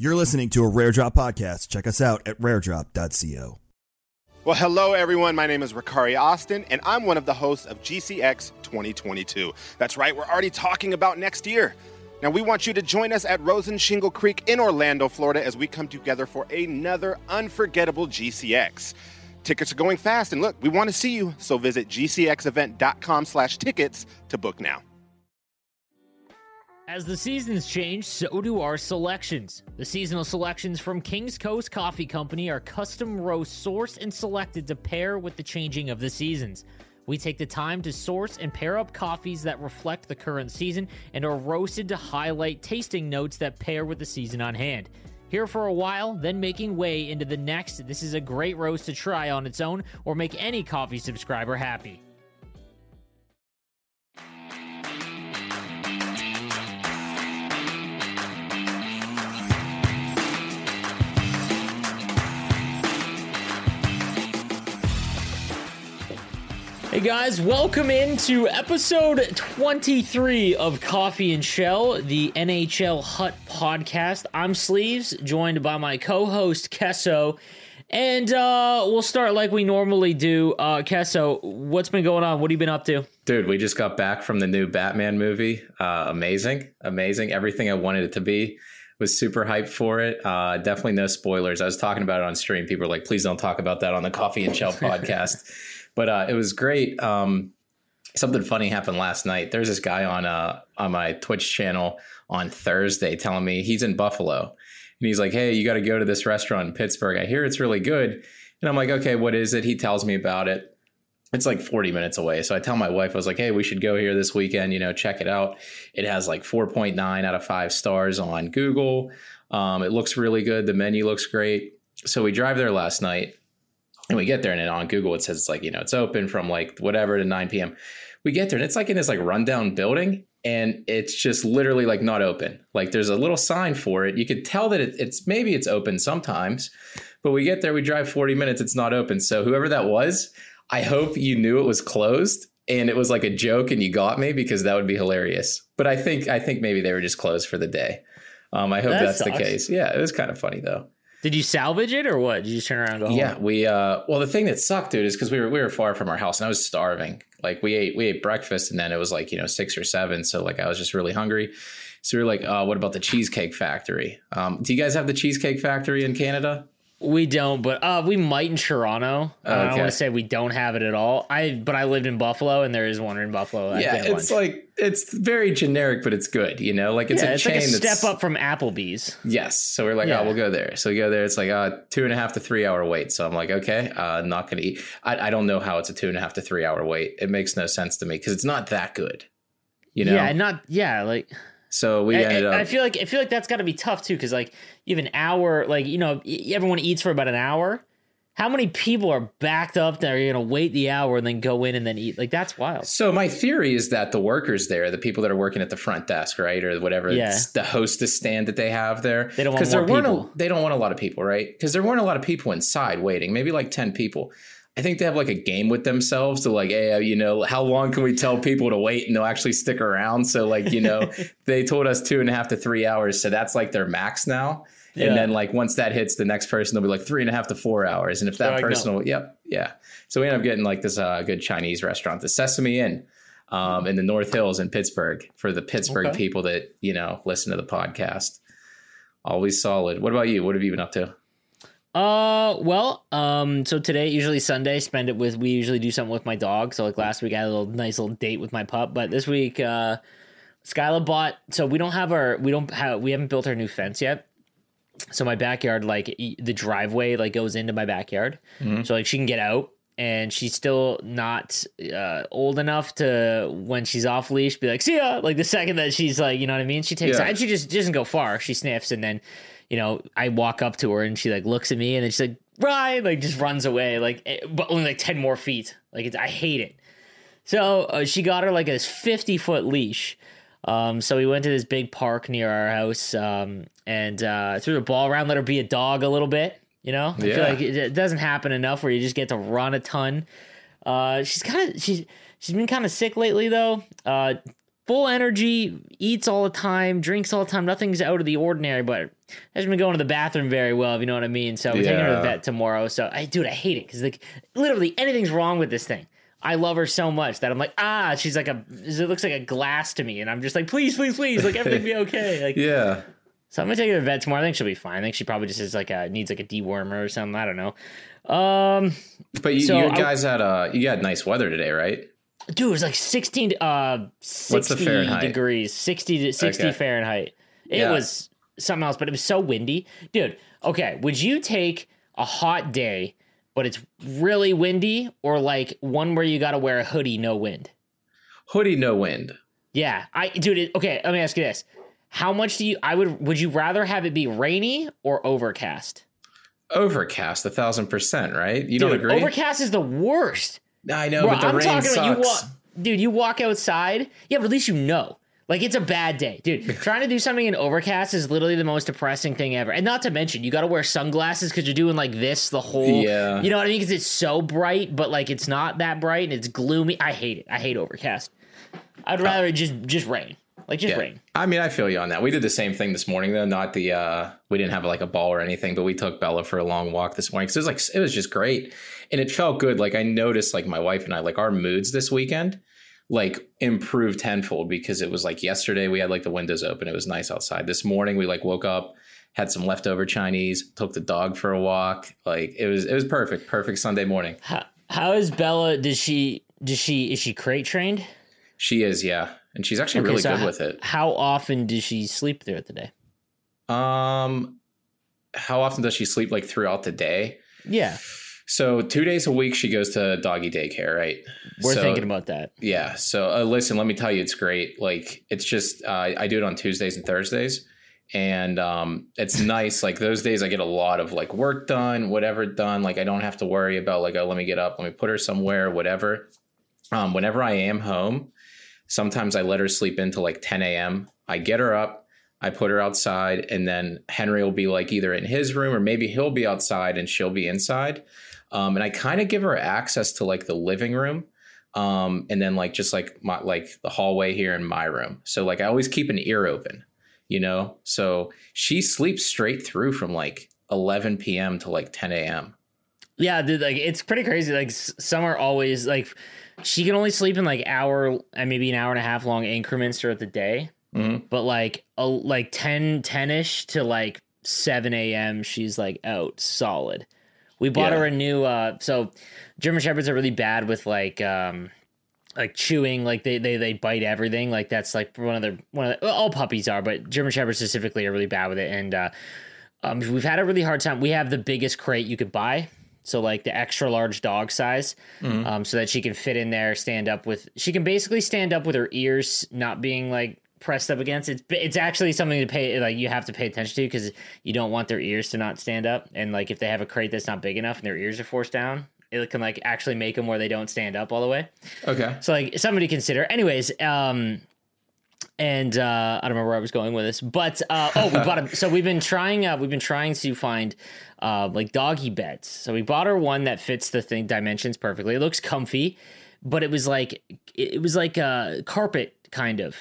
You're listening to a Rare Drop podcast. Check us out at raredrop.co. Well, hello, everyone. My name is Ricari Austin, and I'm one of the hosts of GCX 2022. That's right, we're already talking about next year. Now, we want you to join us at Rosen Shingle Creek in Orlando, Florida, as we come together for another unforgettable GCX. Tickets are going fast, and look, we want to see you, so visit gcxevent.com slash tickets to book now. As the seasons change, so do our selections. The seasonal selections from King's Coast Coffee Company are custom roast sourced and selected to pair with the changing of the seasons. We take the time to source and pair up coffees that reflect the current season and are roasted to highlight tasting notes that pair with the season on hand. Here for a while, then making way into the next. This is a great roast to try on its own or make any coffee subscriber happy. Hey guys, welcome into episode 23 of Coffee and Chel, the NHL Hut podcast. I'm Sleeves, joined by my co host, Kesso. And uh, we'll start like we normally do. Uh, Kesso, what's been going on? What have you been up to? Dude, we just got back from the new Batman movie. Uh, amazing, amazing. Everything I wanted it to be. Was super hyped for it. Uh, definitely no spoilers. I was talking about it on stream. People were like, "Please don't talk about that on the Coffee and Chel podcast." But uh, it was great. Um, something funny happened last night. There's this guy on uh, on my Twitch channel on Thursday telling me he's in Buffalo, and he's like, "Hey, you got to go to this restaurant in Pittsburgh. I hear it's really good." And I'm like, "Okay, what is it?" He tells me about it. It's like 40 minutes away. So I tell my wife, I was like, hey, we should go here this weekend, you know, check it out. It has like 4.9 out of five stars on Google. Um, it looks really good. The menu looks great. So we drive there last night and we get there and on Google it says it's like, you know, it's open from like whatever to 9 p.m. We get there and it's like in this like rundown building and it's just literally like not open. Like there's a little sign for it. You could tell that it, it's maybe it's open sometimes, but we get there, we drive 40 minutes, it's not open. So whoever that was, I hope you knew it was closed and it was like a joke and you got me because that would be hilarious. But I think I think maybe they were just closed for the day. Um, I hope That that's sucks. the case. Yeah, it was kind of funny though. Did you salvage it or what? Did you turn around and go home? Yeah, we uh well the thing that sucked, dude, is because we were we were far from our house and I was starving. Like we ate we ate breakfast and then it was like, you know, six or seven. So like I was just really hungry. So we were like, uh, what about the Cheesecake Factory? Um, do you guys have the Cheesecake Factory in Canada? We don't, but uh, we might in Toronto. Uh, I don't want to say we don't have it at all. I but I lived in Buffalo, and there is one in Buffalo. yeah, it's Lunch. like it's very generic, but it's good, you know? Like it's yeah, a it's chain like a step up from Applebee's. Yes. So we're like, Yeah. oh, we'll go there. So we go there. It's like uh two and a half to three hour wait. So I'm like, okay, uh, not gonna eat. I, I don't know how it's a two and a half to three hour wait. It makes no sense to me because it's not that good. You know. Yeah, not yeah, like so we I, ended I- up. I feel like I feel like that's got to be tough too, because like you have an hour, like you know, everyone eats for about an hour. How many people are backed up that are gonna wait the hour and then go in and then eat? Like that's wild. so my theory is that the workers there, the people that are working at the front desk, right, or whatever, Yeah. the hostess stand that they have there, They don't want 'Cause there weren't people. A, they don't want a lot of people, right? Because there weren't a lot of people inside waiting, maybe like ten people. I think they have like a game with themselves to like, hey, you know, how long can we tell people to wait and they'll actually stick around? So like, you know, they told us two and a half to three hours, so that's like their max now. Yeah. And then like once that hits, the next person they'll be like three and a half to four hours. And if that like, person will, yep, yeah. So we end up getting like this uh, good Chinese restaurant, the Sesame Inn, um, in the North Hills in Pittsburgh for the Pittsburgh Okay. people that you know listen to the podcast. Always solid. What about you? What have you been up to? Uh, well, um, so today usually Sunday, spend it with. We usually do something with my dog. So like last week, I had a little nice little date with my pup. But this week, uh, Skyla bought. So we don't have our. We don't have. We haven't built our new fence yet. So my backyard, like the driveway, like goes into my backyard. Mm-hmm. So like she can get out, and she's still not uh, old enough to when she's off leash be like see ya. Like the second that she's like, you know what I mean. She takes. Yeah. And she just doesn't go far. She sniffs, and then you know, I walk up to her and she like looks at me and then she's like, Ryan, like just runs away, like, eh, but only like 10 more feet. Like, it's, I hate it. So uh, she got her like this 50 foot leash. Um, so we went to this big park near our house um, and uh, threw the ball around, let her be a dog a little bit. You know, I yeah. feel like it, it, doesn't happen enough where you just get to run a ton. Uh, she's kind of she's she's been kind of sick lately though. Uh, full energy, eats all the time, drinks all the time. Nothing's out of the ordinary, but hasn't been going to the bathroom very well, if you know what I mean. So we're yeah. taking her to the vet tomorrow. So I, dude, I hate it because like literally anything's wrong with this thing. I love her so much that I'm like, ah, she's like a, it looks like a glass to me, and I'm just like, please, please, please, like everything be okay. Like, yeah. So I'm gonna take her to the vet tomorrow. I think she'll be fine. I think she probably just is like a needs like a dewormer or something. I don't know. Um, but you, so you guys I, had uh, you had nice weather today, right? Dude, it was like 16 uh 60 degrees, 60 to 60 okay. Fahrenheit. It yeah. was something else, but it was so windy. Dude, okay, would you take a hot day but it's really windy or like one where you got to wear a hoodie no wind? Hoodie no wind. Yeah. I dude, it, okay, let me ask you this. How much do you I would would you rather have it be rainy or overcast? Overcast, a thousand percent, right? You dude, don't agree? Overcast is the worst. I know, Bro, but the I'm rain talking sucks. About you wa- dude, you walk outside. Yeah, but at least you know. Like it's a bad day, dude. trying to do something in overcast is literally the most depressing thing ever. And not to mention, you got to wear sunglasses because you're doing like this the whole. Yeah. You know what I mean? Because it's so bright, but like it's not that bright and it's gloomy. I hate it. I hate overcast. I'd rather uh, just just rain. Like just yeah. rain. I mean, I feel you on that. We did the same thing this morning though. Not the uh we didn't have like a ball or anything, but we took Bella for a long walk this morning. because it was like it was just great. And it felt good. Like I noticed like my wife and I, like our moods this weekend like improved tenfold because it was like yesterday we had like the windows open. It was nice outside. This morning we like woke up, had some leftover Chinese, took the dog for a walk. Like it was it was perfect. Perfect Sunday morning. How, how is Bella? Does she does she is she crate trained? She is, yeah and she's actually okay, really so good with it. How often does she sleep throughout the day? Um, how often does she sleep like throughout the day? Yeah. So two days a week she goes to doggy daycare, right? We're so, thinking about that. Yeah. So uh, listen, let me tell you, it's great. Like it's just uh, I do it on Tuesdays and Thursdays, and um, it's nice. Like those days, I get a lot of like work done, whatever done. Like I don't have to worry about like oh let me get up, let me put her somewhere, whatever. Um, whenever I am home, Sometimes I let her sleep into like 10 a.m. I get her up, I put her outside, and then Henry will be like either in his room or maybe he'll be outside and she'll be inside. Um, and I kind of give her access to like the living room. Um, and then like just like my like the hallway here in my room. So like I always keep an ear open, you know? So she sleeps straight through from like 11 p.m. to like 10 a.m. Yeah, dude, like it's pretty crazy. Like some are always like she can only sleep in like hour and maybe an hour and a half long increments throughout the day. Mm-hmm. But like a, like 10 10ish to like 7 a.m. she's like out solid. We bought yeah. her a new uh so German shepherds are really bad with like um like chewing like they they they bite everything like that's like one of the one of the, all puppies are but German shepherds specifically are really bad with it and uh um, we've had a really hard time. We have the biggest crate you could buy so like the extra large dog size, mm-hmm. um, so that she can fit in there, stand up with. She can basically stand up with her ears not being like pressed up against. It's it's actually something to pay like you have to pay attention to because you don't want their ears to not stand up. And like if they have a crate that's not big enough and their ears are forced down, it can like actually make them where they don't stand up all the way. Okay. So like somebody consider. Anyways, um, and uh, I don't remember where I was going with this, but uh, oh, we bought a. So we've been trying. Uh, we've been trying to find uh, like doggy beds. So we bought her one that fits the thing dimensions perfectly. It looks comfy, but it was like it was like a carpet kind of,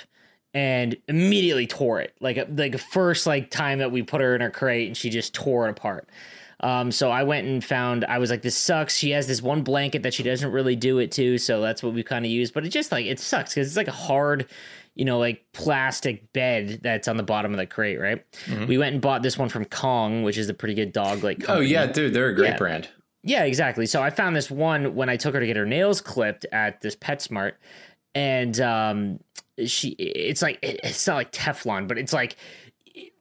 and immediately tore it. Like like first like time that we put her in her crate, and she just tore it apart. Um, so I went and found. I was like, this sucks. She has this one blanket that she doesn't really do it to, so that's what we kind of use. But it just like it sucks because it's like a hard you know, like plastic bed that's on the bottom of the crate, right? Mm-hmm. We went and bought this one from Kong, which is a pretty good dog. Like, Oh yeah, dude, they're a great Yeah. brand. Yeah, exactly. So I found this one when I took her to get her nails clipped at this PetSmart, and um, she it's like it's not like Teflon, but it's like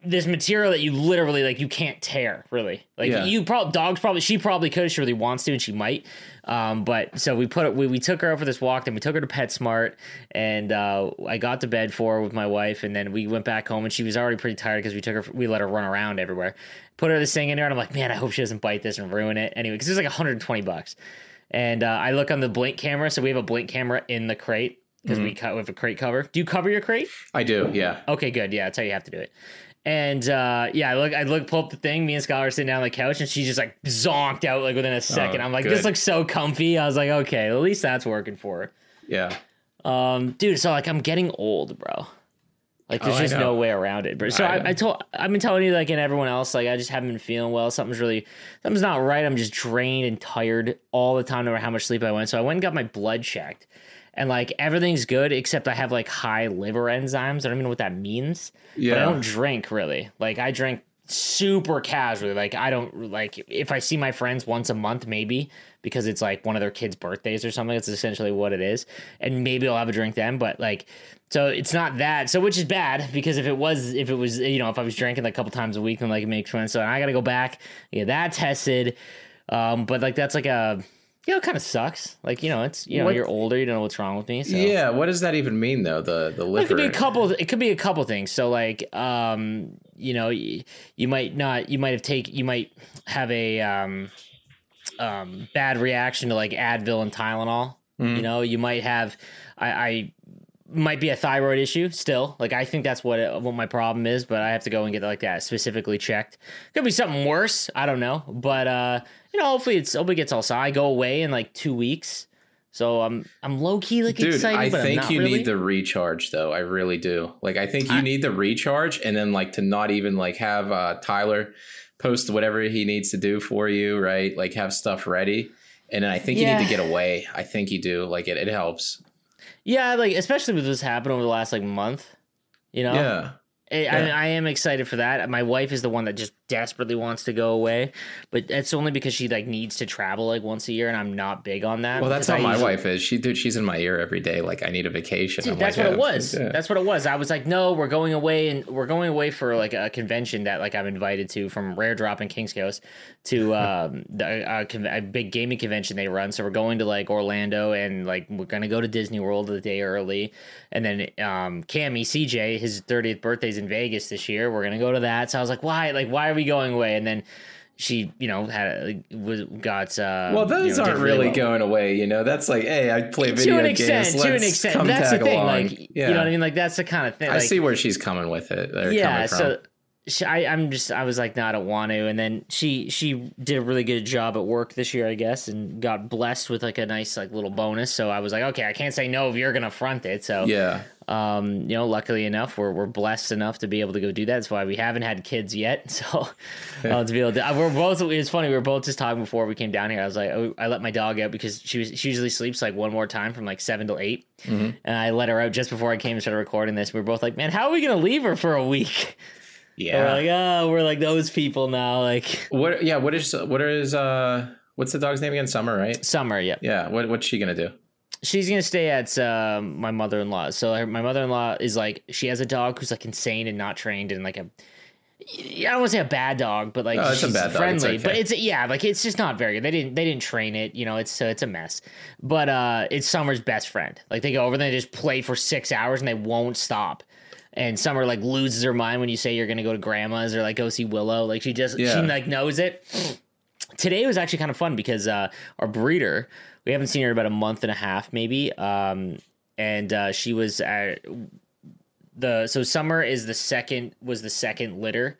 this material that you literally like you can't tear really. Like Yeah. you probably dogs probably she probably could if she really wants to and she might. Um but so we put it we, we took her out for this walk then we took her to PetSmart and uh I got to bed for her with my wife and then we went back home and she was already pretty tired because we took her we let her run around everywhere. Put her this thing in there and I'm like man I hope she doesn't bite this and ruin it. Anyway because it was like 120 bucks and uh, I look on the blink camera so we have a blink camera in the crate because we cut with a crate cover do you cover your crate I do, yeah. Okay, good. Yeah, that's how you have to do it. And uh, yeah, I look, I look, pull up the thing. Me and Skylar are sitting down on the couch, and she's just like zonked out like within a second. Oh, I'm like, good. this looks so comfy. I was like, okay, at least that's working for her. Yeah. Um, dude, so like I'm getting old, bro. Like there's Oh, just no way around it. But so I, I, I, told I've been telling you like and everyone else, like I just haven't been feeling well. Something's really something's not right. I'm just drained and tired all the time no matter how much sleep I went. So I went and got my blood checked. And like everything's good except I have like high liver enzymes. I don't even know what that means. But I don't drink really. Like I drink super casually. Like I don't like if I see my friends once a month, maybe because it's like one of their kids' birthdays or something. It's essentially what it is, and maybe I'll have a drink then. But like, so it's not that. So which is bad because if it was, if it was, you know, if I was drinking like a couple times a week, then like it makes sense. So I got to go back, get that tested. Um, but like that's like a. You know, it kind of sucks. Like, you know, it's you know, What- you're older, you don't know what's wrong with me. So Yeah, what does that even mean though? The the well, it could be a couple. It could be a couple things. So, like, um, you know, you, you might not. You might have take. You might have a um, um, bad reaction to like Advil and Tylenol. Mm. You know, you might have. I, I might be a thyroid issue still. Like, I think that's what it, what my problem is. But I have to go and get like that specifically checked. Could be something worse. I don't know. But uh, you know, hopefully it's hopefully it gets all solid. I go away in like two weeks. So I'm I'm low key like Dude, excited, I think you really. need the recharge though. I really do. Like I think you I- need the recharge and then like to not even like have uh Tyler post whatever he needs to do for you, right? Like have stuff ready. And then I think you need to get away. I think you do. Like it, it helps. Yeah, like especially with what's happened over the last like month. You know, Yeah. I, I, I am excited for that. My wife is the one that just desperately wants to go away, but it's only because she like needs to travel like once a year, and I'm not big on that. Well, that's how I my usually- wife is. She dude, she's in my ear every day. Like I need a vacation. Dude, that's like, what it was. yeah." That's what it was. I was like, no, we're going away, and we're going away for like a convention that like I'm invited to from Rare Drop in Kings Coast to um the, a, con- a big gaming convention they run. So we're going to like Orlando, and like we're gonna go to Disney World the day early, and then um Cammy CJ his 30th birthday's in Vegas this year. We're gonna go to that. So I was like, why? Like, why are we going away? And then. She, you know, had was got. Uh, Well, you those know, aren't really well. going away, you know. That's like, hey, I play video to an games. extent. To an extent, come that's the thing. along. Like, yeah. you know what I mean? Like, that's the kind of thing. I see where she's coming with it. Yeah so she, I, i'm just i was like no i don't want to and then she she did a really good job at work this year i guess and got blessed with like a nice like little bonus so i was like okay i can't say no if you're gonna front it so yeah. Um you know luckily enough we're, we're blessed enough to be able to go do that that's why we haven't had kids yet so uh, to be able to we're both it's funny we were both just talking before we came down here i was like oh, i let my dog out because she was she usually sleeps like one more time from like seven to 8 Mm-hmm. and i let her out just before i came and started recording this we were both like man how are we gonna leave her for a week Yeah. we're like, oh, we're like those people now. Like What? Yeah. What is? What is? Uh, what's the dog's name again? Summer, right? summer, Yeah. Yeah. What? What's she gonna do? She's gonna stay at um, my mother in law. So her, my mother in law is like, she has a dog who's like insane and not trained and like a. I don't want to say a bad dog, but like a she's dog. It's friendly. okay. But it's yeah, like it's just not very good. They didn't they didn't train it. You know, it's so it's a mess. But uh, it's Summer's best friend. Like they go over there, they just play for six hours and they won't stop. And Summer like loses her mind when you say you're gonna go to grandma's or like go see Willow. Like she just Yeah. she like knows it. Today was actually kind of fun because uh, our breeder we haven't seen her in about a month and a half maybe, um, and uh, she was at the so Summer is the second was the second litter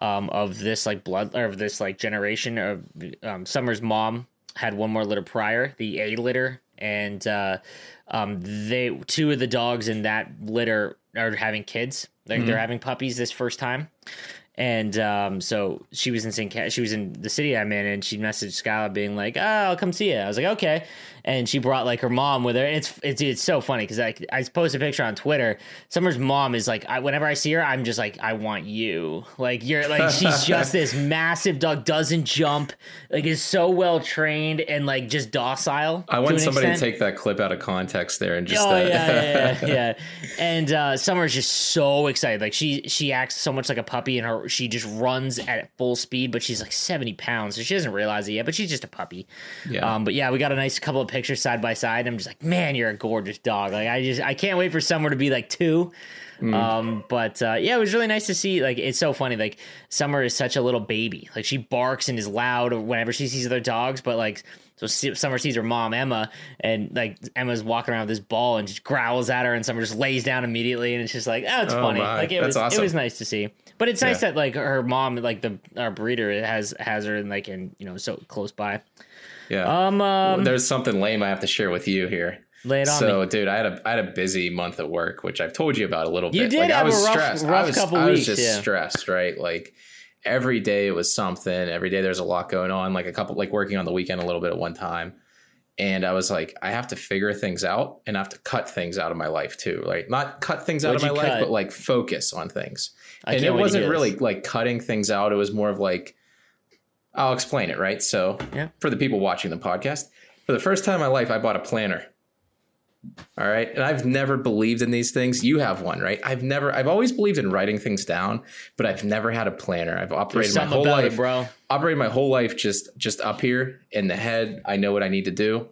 um, of this like blood or of this like generation of um, Summer's mom had one more litter prior, the A litter, and uh, um, they two of the dogs in that litter are having kids. Like they're having puppies this first time, And um, so she was in St. She was in the city I'm in, and she messaged Skylar being like, "Oh, I'll come see you." I was like, "Okay." And she brought like her mom with her, and it's it's it's so funny because I I posted a picture on Twitter. Summer's mom is like, I, whenever I see her, I'm just like, I want you. Like you're like she's just this massive dog, doesn't jump, like is so well trained and like just docile. I want to somebody extent. to take that clip out of context there and just. Oh yeah, yeah, yeah, yeah. And uh, Summer's just so excited. Like she she acts so much like a puppy, and her she just runs at full speed. But she's like seventy pounds, so she doesn't realize it yet. But she's just a puppy. Yeah. Um. But yeah, we got a nice couple of pictures side by side. I'm just like, man, you're a gorgeous dog. Like I just I can't wait for Summer to be like two. Um, but uh, yeah, it was really nice to see. Like, it's so funny. Like, Summer is such a little baby. Like, she barks and is loud whenever she sees other dogs. But like, so Summer sees her mom Emma, and like Emma's walking around with this ball and just growls at her, and Summer just lays down immediately, and it's just like, oh, it's Oh, funny. my. Like, it That's was awesome. it was nice to see. But it's nice Yeah. that like her mom, like the our breeder, has has her and like and you know so close by. Yeah. Um, um There's something lame I have to share with you here. lay it on so, me. dude, I had a I had a busy month at work, which I've told you about a little You bit. did like, I have a was rough- stressed. rough I was, couple I was weeks, just yeah. stressed, right? Like every day it was something. Every day there's a lot going on. Like a couple, like working on the weekend a little bit at one time. And I was like, I have to figure things out and I have to cut things out of my life too. Like not cut things out What'd of my you life, cut? but like focus on things. I and it wasn't really like cutting things out. It was more of like, I'll explain it, right? So Yeah. for the people watching the podcast, for the first time in my life, I bought a planner. All right. And I've never believed in these things. You have one, right? I've never, I've always believed in writing things down, but I've never had a planner. I've operated my whole life, it, bro. operated my whole life just, just up here in the head. I know what I need to do.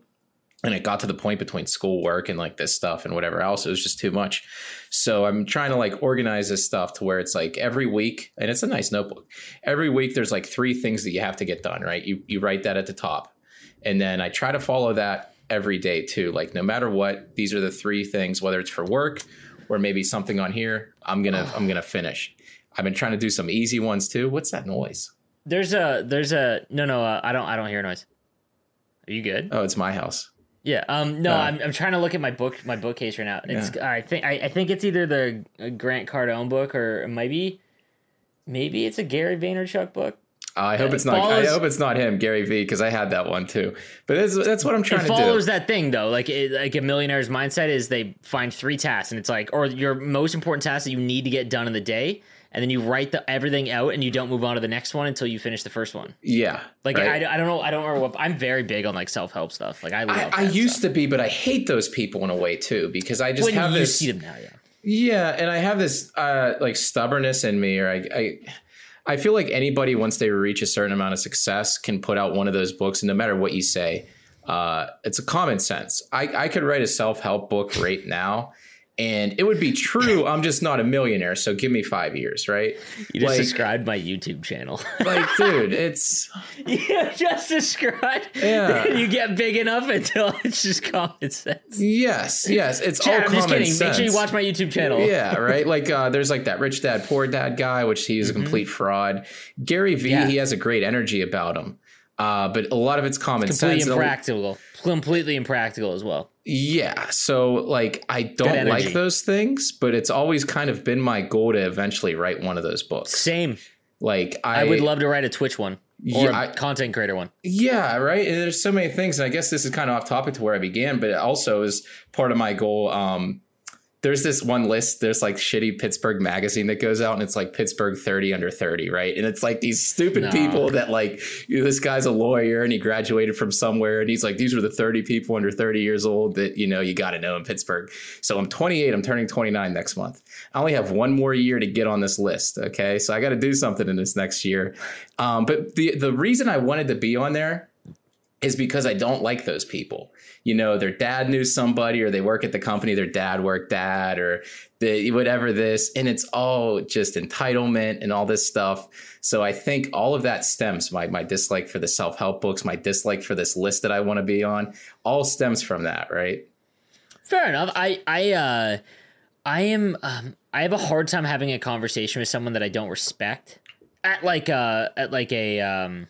And it got to the point between school work and like this stuff and whatever else. It was just too much. So I'm trying to like organize this stuff to where it's like every week, and it's a nice notebook. Every week there's like three things that you have to get done, right? You you write that at the top. And then I try to follow that every day too. Like no matter what, these are the three things, whether it's for work or maybe something on here, I'm gonna I'm gonna finish. I've been trying to do some easy ones too. What's that noise? There's a there's a no no uh, I don't I don't hear noise. Are you good? Oh, it's my house. Yeah. Um. No, Uh, I'm, I'm trying to look at my book my bookcase right now. It's I think I, I think it's either the Grant Cardone book or it might be maybe it's a Gary Vaynerchuk book. Uh, I hope it's not. follows- I hope it's not him, Gary V, because I had that one too. But that's, that's what I'm trying to do. follows that thing though. Like it, like a millionaire's mindset is they find three tasks and it's like or your most important task that you need to get done in the day, and then you write the everything out and you don't move on to the next one until you finish the first one. Yeah, Like right? I, I don't know I don't remember what I'm very big on like self help stuff. Like I love. I, I used stuff. to be, but I hate those people in a way too because I just when have you this. see them now, yeah. Yeah, and I have this uh, like stubbornness in me, or I, I, I feel like anybody once they reach a certain amount of success can put out one of those books, and no matter what you say, uh, it's a common sense. I, I could write a self help book right now. And it would be true. I'm just not a millionaire, so give me five years, right? You just like, described my YouTube channel. like, dude, it's you just described. Yeah. you get big enough until it's just common sense. yes, yes, it's all Chat, I'm common just kidding. sense. Make sure you watch my YouTube channel. Yeah, right. Like uh, there's like that rich dad, poor dad guy, which he is a complete fraud. Gary Vee, Mm-hmm. Yeah. he has a great energy about him, uh, but a lot of it's common Completely sense. impractical. Completely impractical as well. Yeah, so like I don't like those things, but it's always kind of been my goal to eventually write one of those books. Same. Like I, I, would love to write a Twitch one or Yeah, I- content creator one. Yeah, right. And there's so many things, and I guess this is kind of off topic to where I began, but it also is part of my goal. Um, there's this one list. There's like shitty Pittsburgh magazine that goes out, and it's like Pittsburgh 30 under 30, right? And it's like these stupid No. people that like you know, this guy's a lawyer and he graduated from somewhere, and he's like, these are the 30 people under 30 years old that you know you got to know in Pittsburgh. So I'm 28. I'm turning 29 next month. I only have one more year to get on this list. Okay, so I got to do something in this next year. Um, but the the reason I wanted to be on there is because I don't like those people. You know, their dad knew somebody or they work at the company their dad worked at or the whatever this and it's all just entitlement and all this stuff. So I think all of that stems my my dislike for the self-help books, my dislike for this list that I want to be on, all stems from that, right? Fair enough. I I uh I am um I have a hard time having a conversation with someone that I don't respect at like uh at like a um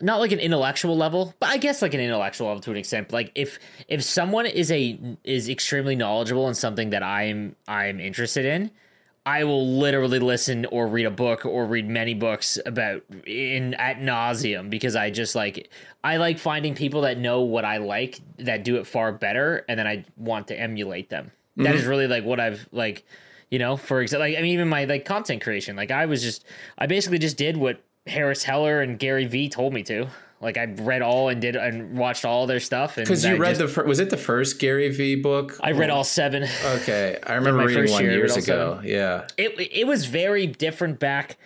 not like an intellectual level, but I guess like an intellectual level to an extent. Like if if someone is a is extremely knowledgeable in something that I'm I'm interested in, I will literally listen or read a book or read many books about in ad nauseam because I just like I like finding people that know what I like that do it far better, and then I want to emulate them. Mm-hmm. That is really like what I've like, you know, for example, like I mean, even my like content creation, like I was just I basically just did what Harris Heller and Gary Vee told me to. Like I read all and did and watched all their stuff. Because you read just, the was it the first Gary Vee book? I read all seven. Okay, I remember reading one years ago. Seven. Yeah, it it was very different back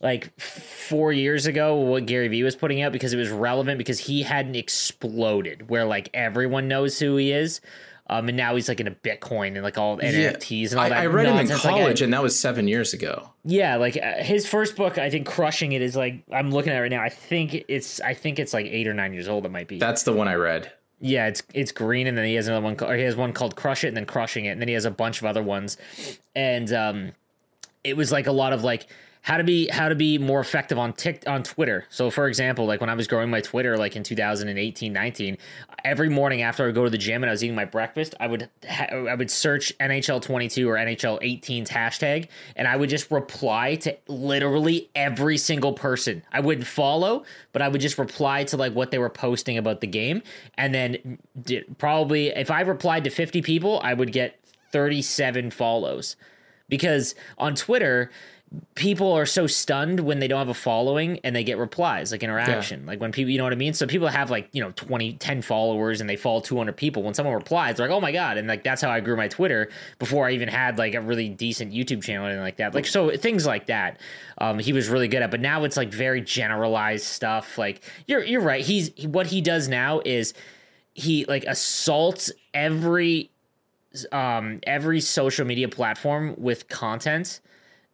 like four years ago what Gary Vee was putting out because it was relevant because he hadn't exploded where like everyone knows who he is. Um, and now he's like into Bitcoin and like all NFTs and all I, that. I read nonsense. him in college, like, and that was seven years ago. Yeah, like uh, his first book, I think "Crushing It" is like I'm looking at it right now. I think it's I think it's like eight or nine years old. It might be. That's the one I read. Yeah, it's it's green, and then he has another one. Or he has one called "Crush It," and then "Crushing It," and then he has a bunch of other ones. And um, it was like a lot of like how to be how to be more effective on tick on Twitter. So for example, like when I was growing my Twitter like in 2018, 19, every morning after I would go to the gym and I was eating my breakfast, I would ha- I would search NHL 22 or NHL 18's hashtag and I would just reply to literally every single person. I wouldn't follow, but I would just reply to like what they were posting about the game and then probably if I replied to 50 people, I would get 37 follows. Because on Twitter, people are so stunned when they don't have a following and they get replies like interaction yeah. like when people you know what i mean? So people have like you know 20 10 followers and they follow 200 people. When someone replies they're like oh my god. And like that's how i grew my twitter before i even had like a really decent youtube channel and like that. Like so things like that um, he was really good at. But now it's like very generalized stuff. Like you're you're right. He's what he does now is he like assaults every um every social media platform with content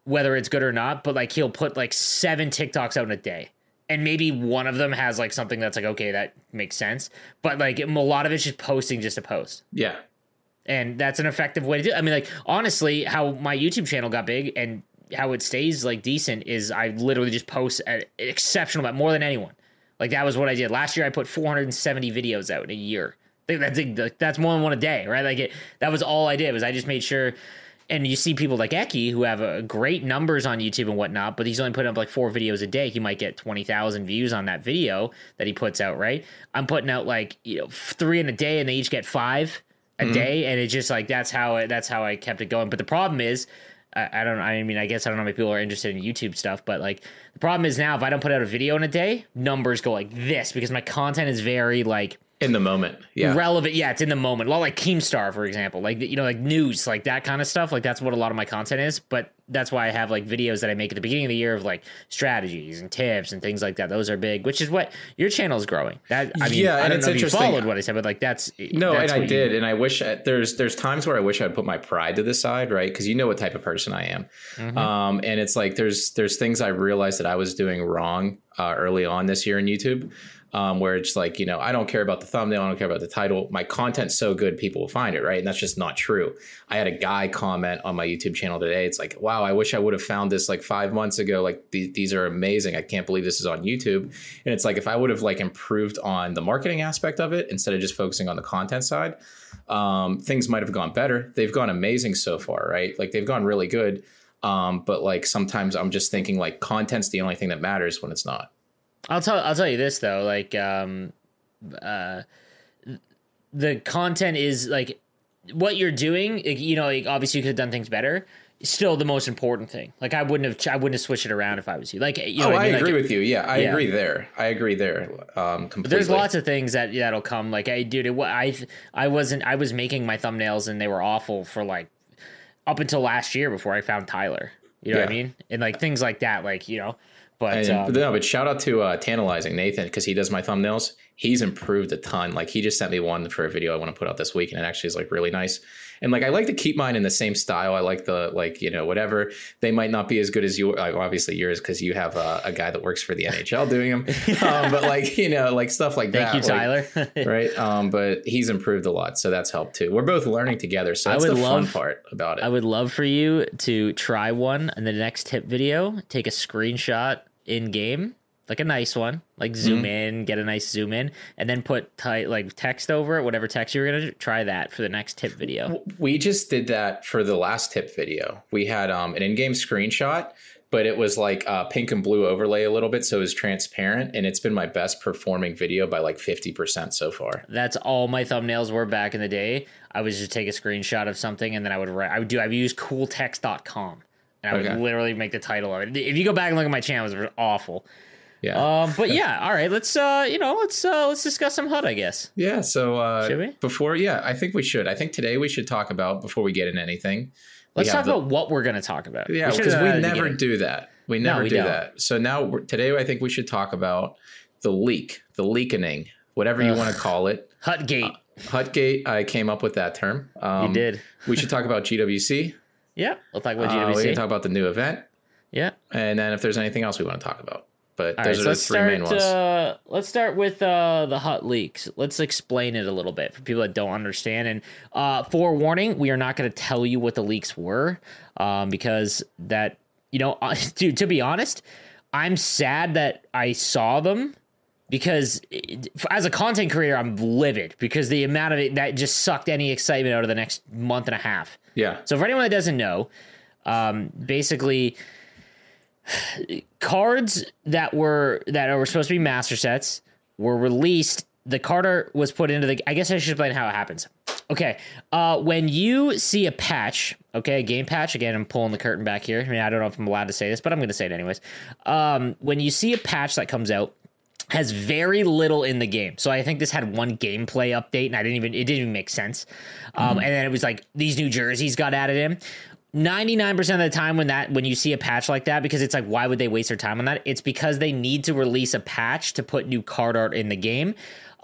whether it's good or not, but like he'll put like seven TikToks out in a day. And maybe one of them has like something that's like, okay, that makes sense. But like a lot of it's just posting just a post. Yeah. And that's an effective way to do it. I mean, like, honestly, how my YouTube channel got big and how it stays like decent is I literally just post an exceptional amount more than anyone. Like that was what I did last year. I put 470 videos out in a year. That's that's more than one a day, right? Like it, that was all I did was I just made sure and you see people like Eki who have uh, great numbers on YouTube and whatnot, but he's only putting up like four videos a day. He might get 20,000 views on that video that he puts out, right? I'm putting out like, you know, three in a day and they each get five a mm-hmm. day. And it's just like, that's how, it, that's how I kept it going. But the problem is, I, I don't, I mean, I guess I don't know how many people are interested in YouTube stuff, but like the problem is now if I don't put out a video in a day, numbers go like this because my content is very like, in the moment yeah. Relevant yeah it's in the moment. A lot like keemstar for example like you know like news like that kind of stuff like that's what a lot of my content is but that's why i have like videos that i make at the beginning of the year of like strategies and tips and things like that. Those are big which is what your channel is growing. That i mean yeah, i don't know if you followed what i said but like that's no that's and i did you, and i wish I, there's there's times where i wish i'd put my pride to the side right? Because you know what type of person i am. Mm-hmm. um and it's like there's there's things i realized that i was doing wrong uh, early on this year in youtube um, where it's like, you know, I don't care about the thumbnail, I don't care about the title. My content's so good, people will find it, right? And that's just not true. I had a guy comment on my YouTube channel today. It's like, wow, I wish I would have found this like five months ago. Like th- these are amazing. I can't believe this is on YouTube. And it's like if I would have like improved on the marketing aspect of it instead of just focusing on the content side, um, things might have gone better. They've gone amazing so far, right? Like they've gone really good. Um, but like sometimes I'm just thinking like content's the only thing that matters when it's not. I'll tell I'll tell you this though, like um uh the content is like what you're doing, like, you know, like, obviously you could have done things better. Still the most important thing. Like I wouldn't have I wouldn't have switched it around if I was you. Like you know oh, I, mean? agree like, with you. Yeah, I yeah. agree there. I agree there. Um, completely. there's lots of things that that'll come. Like I dude, it, I I wasn't I was making my thumbnails and they were awful for like up until last year before I found Tyler. You know yeah. what I mean? And like things like that. Like you know but, and, um, no, but shout out to uh, Tantalizing Nathan because he does my thumbnails. He's improved a ton. Like he just sent me one for a video I want to put out this week, and it actually is like really nice. And like I like to keep mine in the same style. I like the like you know whatever they might not be as good as you. obviously yours because you have a, a, guy that works for the NHL doing them. um, but like you know like stuff like Thank that. Thank you, Tyler. right. Um, but he's improved a lot, so that's helped too. We're both learning together, so that's I would the love, fun part about it. I would love for you to try one in the next tip video. Take a screenshot in game like a nice one, like zoom in, get a nice zoom in, and then put tight like text over it, whatever text you were gonna do, try that for the next tip video. We just did that for the last tip video. We had um, an in-game screenshot, but it was like uh, pink and blue overlay a little bit, so it was transparent, and it's been my best performing video by like fifty percent so far. That's all my thumbnails were back in the day. I would just take a screenshot of something and then I would write. I would do. I would use cooltext.com and I would Okay. literally make the title of it. If you go back and look at my channel, it was awful. Yeah. Um, but yeah, all right. Let's uh, you know, let's uh, let's discuss some HUD, I guess. Yeah. So uh, Should we? before, yeah, I think we should. I think today we should talk about before we get into anything. Let's talk the- about what we're gonna talk about. Yeah, because we at the never do that. We never we do that. So now today, I think we should talk about the leak, the leakening, whatever you want to call it. Hutgate. Hutgate. I came up with that term. Um, you did. We should talk about GWC. Yeah. We'll talk about Uh, GWC. we can talk about the new event, yeah. and then if there's anything else we want to talk about. But All those right, are the let's three start. main ones. Uh, let's start with uh, the hot leaks. Let's explain it a little bit for people that don't understand. And uh, forewarning, we are not going to tell you what the leaks were um, because that you know, uh, dude. To be honest, I'm sad that I saw them because it, as a content creator, I'm livid because the amount of it that just sucked any excitement out of the next month and a half. yeah. So for anyone that doesn't know, um, basically cards that were that were supposed to be master sets were released. The card art was put into the. I guess I should explain how it happens. Okay, uh, when you see a patch, okay, a game patch. Again, I'm pulling the curtain back here. I mean, I don't know if I'm allowed to say this, but I'm going to say it anyways. Um, when you see a patch that comes out, has very little in the game. So I think this had one gameplay update, and I didn't even it didn't even make sense. Um, and then it was like these new jerseys got added in. 99% of the time when that when you see a patch like that because it's like why would they waste their time on that it's because they need to release a patch to put new card art in the game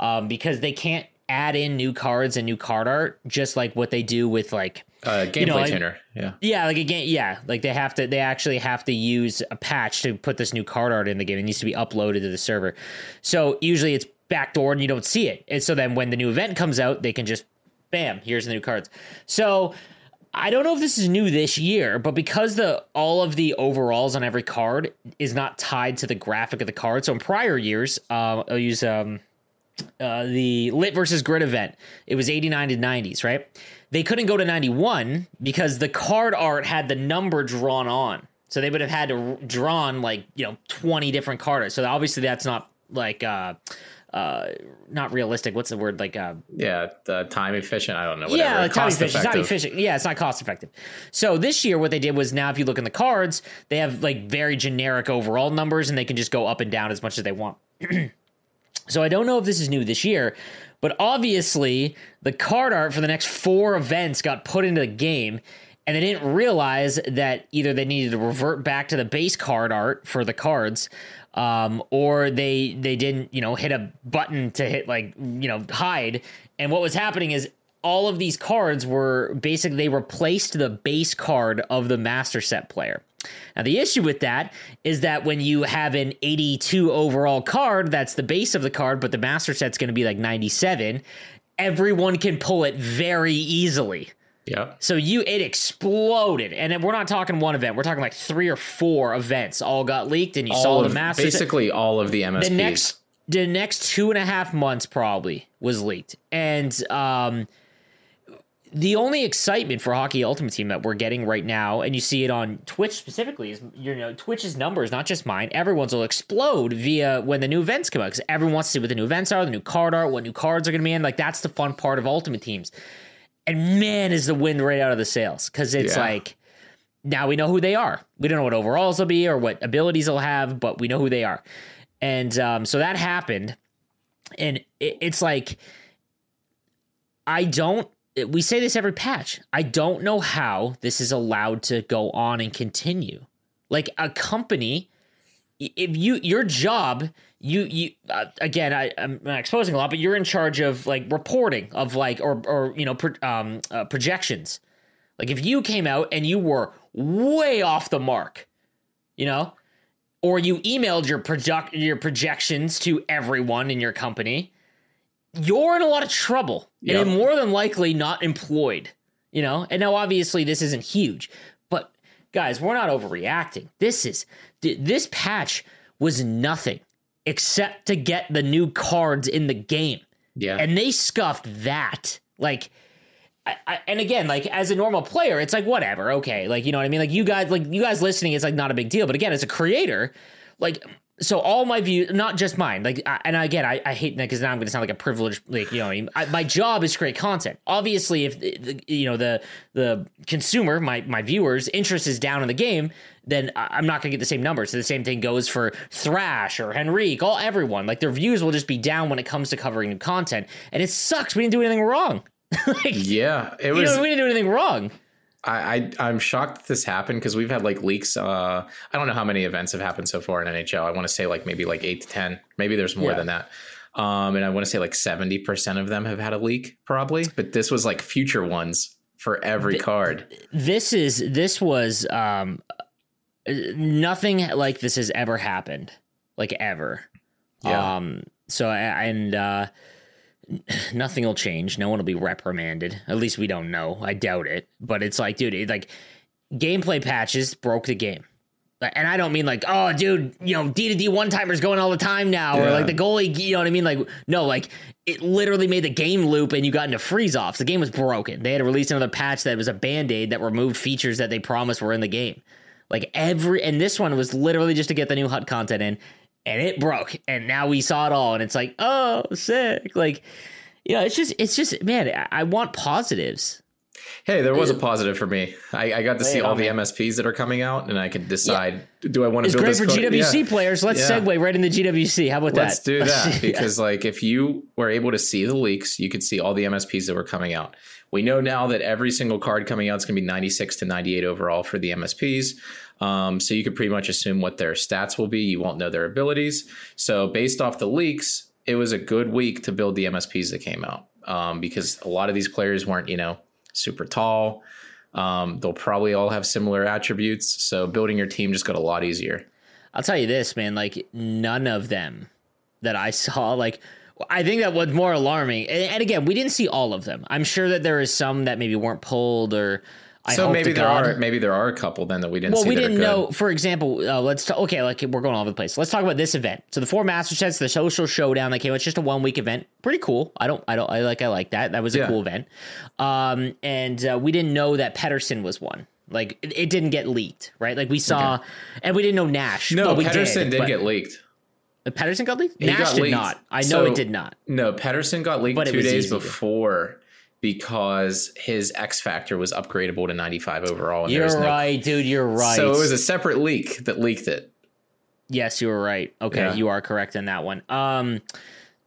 um, because they can't add in new cards and new card art just like what they do with like Uh, gameplay you know, I- tuner. Yeah. yeah, like again, yeah, like they have to, they actually have to use a patch to put this new card art in the game. It needs to be uploaded to the server. So usually it's backdoor and you don't see it. And so then when the new event comes out, they can just, bam, here's the new cards. So I don't know if this is new this year, but because the all of the overalls on every card is not tied to the graphic of the card. So in prior years, um, I'll use um, uh, the lit versus grid event. It was 89 to 90s, right? They couldn't go to 91 because the card art had the number drawn on. So they would have had to drawn like, you know, 20 different card art. So obviously that's not like uh uh not realistic. What's the word like uh Yeah. The time efficient. I don't know. Whatever. yeah, time efficient. It's not efficient. Yeah, it's not cost effective. So this year, what they did was now, if you look in the cards, they have like very generic overall numbers, and they can just go up and down as much as they want. so I don't know if this is new this year, but obviously the card art for the next four events got put into the game. And they didn't realize that either they needed to revert back to the base card art for the cards, um, or they they didn't you know hit a button to hit like you know hide. And what was happening is all of these cards were basically they replaced the base card of the master set player. Now the issue with that is that when you have an 82 overall card, that's the base of the card, but the master set's going to be like 97. Everyone can pull it very easily. Yeah. So you it exploded, and we're not talking one event. We're talking like three or four events all got leaked, and you saw All the of, master. set- basically all of the MSPs. the next the next two and a half months probably was leaked, and um, the only excitement for Hockey Ultimate Team that we're getting right now, and you see it on Twitch specifically, is you know Twitch's numbers, not just mine. Everyone's will explode via when the new events come out because everyone wants to see what the new events are, the new card art, what new cards are going to be in. Like that's the fun part of Ultimate Teams. And man, is the wind right out of the sails because it's Yeah. like now we know who they are. We don't know what overalls will be or what abilities they'll have, but we know who they are. And um, so that happened, and it, it's like I don't. We say this every patch. I don't know how this is allowed to go on and continue. Like a company, if you your job, you you uh, again, I, I'm not exposing a lot, but you're in charge of like reporting of like or or you know pro, um, uh, projections. Like if you came out and you were way off the mark, you know, or you emailed your project your projections to everyone in your company, you're in a lot of trouble Yep. and more than likely not employed. You know, and now obviously this isn't huge, but guys, we're not overreacting. This is this patch was nothing. Except to get the new cards in the game. Yeah. And they scuffed that. Like, I, I, and again, like as a normal player, it's like whatever, okay, like you know what I mean. Like you guys, like you guys listening, it's like not a big deal. But again, as a creator, like so all my views, not just mine, like, I, and again, I, I hate that because now I'm going to sound like a privileged, like, you know, I mean? I, my job is to create content. Obviously, if the, you know the the consumer, my my viewers' interest is down in the game, then I'm not going to get the same numbers. So the same thing goes for Thrash or Henrique, all everyone. Like their views will just be down when it comes to covering new content, and it sucks. We didn't do anything wrong. like, yeah, it was. You know, we didn't do anything wrong. I, I am shocked that this happened because we've had like leaks. Uh, I don't know how many events have happened so far in NHL. I want to say like maybe like eight to ten. Maybe there's more yeah. than that. Um, and I want to say like seventy percent of them have had a leak, probably. But this was like future ones for every Th- card. This is this was um, nothing like this has ever happened, like ever. Yeah. Um. So and uh nothing will change. No one will be reprimanded. At least we don't know. I doubt it. But it's like, dude, it, like gameplay patches broke the game. And I don't mean like, oh, dude, you know, D to D one timers going all the time now, yeah. or like the goalie, you know what I mean? Like, no, like it literally made the game loop and you got into freeze offs. The game was broken. They had to release another patch that was a band aid that removed features that they promised were in the game. Like every, and this one was literally just to get the new HUT content in and it broke and now we saw it all and it's like oh sick. Like you know it's just it's just man i want positives. Hey there was a uh, positive for me. I, I got to see all the msps that are coming out and i could decide yeah. do i want to it's build great this for gwc yeah. players. Let's yeah. segue right into the gwc how about let's that? let's do that because like if you were able to see the leaks you could see all the msps that were coming out. We know now that every single card coming out is going to be 96 to 98 overall for the msps um, so you could pretty much assume what their stats will be. You won't know their abilities. So based off the leaks, it was a good week to build the MSPs that came out um, because a lot of these players weren't, you know, super tall. Um, they'll probably all have similar attributes. So building your team just got a lot easier. I'll tell you this, man. Like none of them that I saw, like I think that was more alarming. And, and, again, we didn't see all of them. I'm sure that there is some that maybe weren't pulled or I so maybe there God. are maybe there are a couple then that we didn't. Well, we didn't know. For example, uh, let's talk, okay, like we're going all over the place. Let's talk about this event. So the four master sets, the social showdown that came. It's just a one week event. Pretty cool. I don't. I don't. I like. I like that. That was a yeah. cool event. Um, and uh, we didn't know that Pettersson was one. Like it, it, didn't get leaked, right? Like we saw, okay. and we didn't know Nash. No, Pettersson did, did get leaked. Pettersson got leaked. He Nash got did leaked. not. I know so, it did not. No, Pettersson got leaked but two days before because his X factor was upgradable to 95 overall. you're no, right, dude. You're right. So it was a separate leak that leaked it. Yes, you were right. Okay, yeah. you are correct in that one. Um,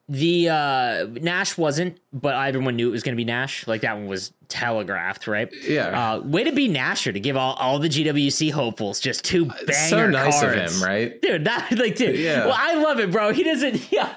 the uh, Nash wasn't, but everyone knew it was going to be Nash. Like that one was telegraphed, right? Yeah. Uh, way to be Nasher to give all, all the GWC hopefuls just two banger so nice cards. of him, right? Dude, that like, dude. Yeah. Well, I love it, bro. He doesn't. Yeah.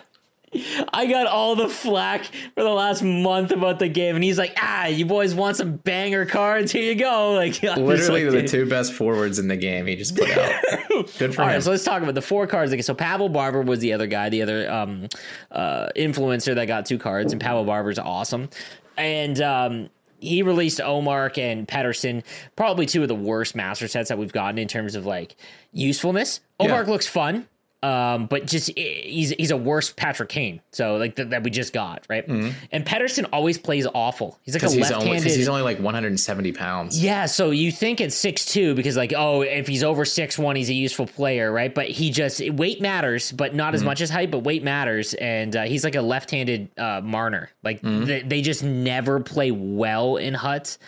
I got all the flack for the last month about the game, and he's like, "Ah, you boys want some banger cards? Here you go!" Like literally like, the two best forwards in the game. He just put out. Good for all him. Right, so let's talk about the four cards. Okay, so Pavel Barber was the other guy, the other um, uh, influencer that got two cards, and Pavel Barber's awesome. And um, he released Ullmark and Pettersson, probably two of the worst master sets that we've gotten in terms of like usefulness. Ullmark yeah. looks fun. Um, but just he's he's a worse Patrick Kane. So like th- that we just got right. Mm-hmm. And Pettersson always plays awful. He's like a left-handed. Only, he's only like 170 pounds. Yeah. So you think it's six two because like oh if he's over six one he's a useful player right. But he just weight matters, but not as mm-hmm. much as height. But weight matters, and uh, he's like a left-handed uh, Marner. Like mm-hmm. they, they just never play well in Hut.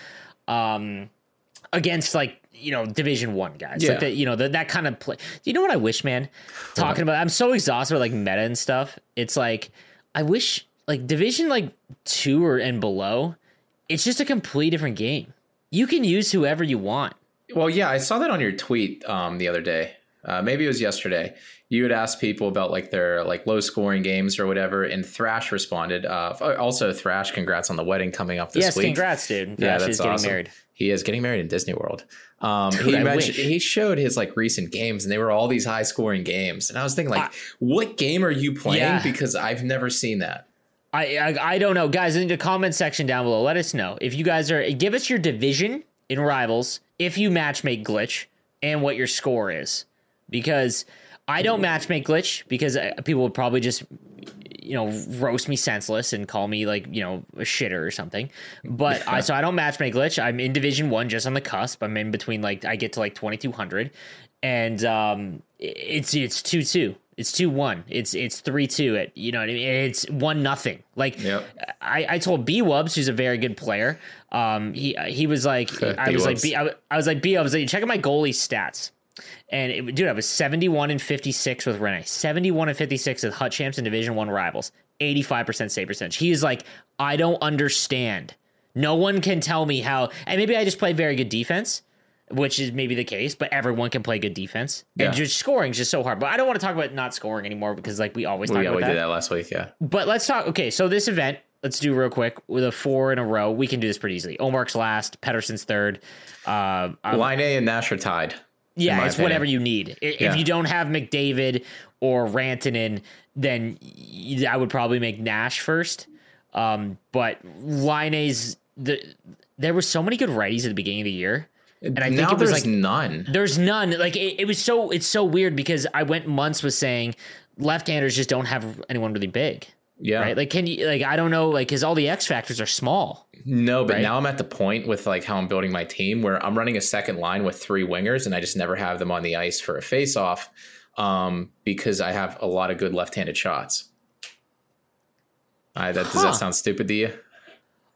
Um, against like you know division one guys. Yeah. like that you know the, that kind of play you know what i wish man? Talking about i'm so exhausted with like meta and stuff. It's like i wish like division like two or and below it's just a complete different game. You can use whoever you want. Well yeah i saw that on your tweet um the other day. Uh, maybe it was yesterday. You had asked people about like their like low scoring games or whatever and thrash responded uh also thrash congrats on the wedding coming up this yes, week. congrats dude. Thrash yeah, that's is getting awesome. married. He is getting married in Disney World. Um, Dude, he mentioned he showed his like recent games, and they were all these high scoring games. And I was thinking, like, I, what game are you playing? Yeah. Because I've never seen that. I, I, I don't know, guys. In the comment section down below, let us know if you guys are. Give us your division in rivals if you match make glitch and what your score is, because I don't match make glitch because uh, people would probably just you know roast me senseless and call me like you know a shitter or something. But I so I don't match my glitch. I'm in Division One, just on the cusp. I'm in between like I get to like 2200, and um, it's it's two two. It's two one. It's it's three two. It you know what I mean. It's one nothing. Like Yep. I, I told B Wubs, who's a very good player. Um, he he was like I was like. B, I, I was like B. I was like check out my goalie stats. And it, dude, I was 71 and 56 with Rene, 71 and 56 with Hut Champs and Division One rivals, 85% save percentage. He is like, I don't understand. No one can tell me how. And maybe I just play very good defense, which is maybe the case, but everyone can play good defense. Yeah. And just scoring is just so hard. But I don't want to talk about not scoring anymore because like we always talk about we that. did that last week. Yeah. But let's talk. Okay, so this event, let's do real quick with a four in a row. We can do this pretty easily. Ullmark's last, Pettersson's third. Uh, Laine and Nash are tied. Yeah, it's whatever you need. If Yeah. you don't have McDavid or Rantanen, then I would probably make Nash first. Um, but Laine's the there were so many good righties at the beginning of the year, and I think now it was like none. there's none. Like it, it was so it's so weird because I went months with saying left-handers just don't have anyone really big. Yeah. Right? Like can you like I don't know like cuz all the X factors are small. No, but Right? now I'm at the point with like how I'm building my team where I'm running a second line with three wingers and I just never have them on the ice for a face off um, because I have a lot of good left handed shots. I, that, Does that sound stupid to you?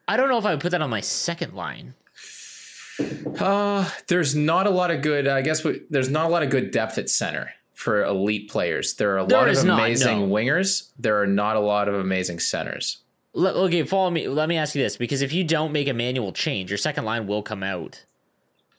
I don't know if I would put that on my second line. Uh, there's not a lot of good, I guess we, there's not a lot of good depth at center for elite players. There are a There lot of not, amazing no. wingers. There are not a lot of amazing centers. Let, okay, follow me. Let me ask you this because if you don't make a manual change, your second line will come out.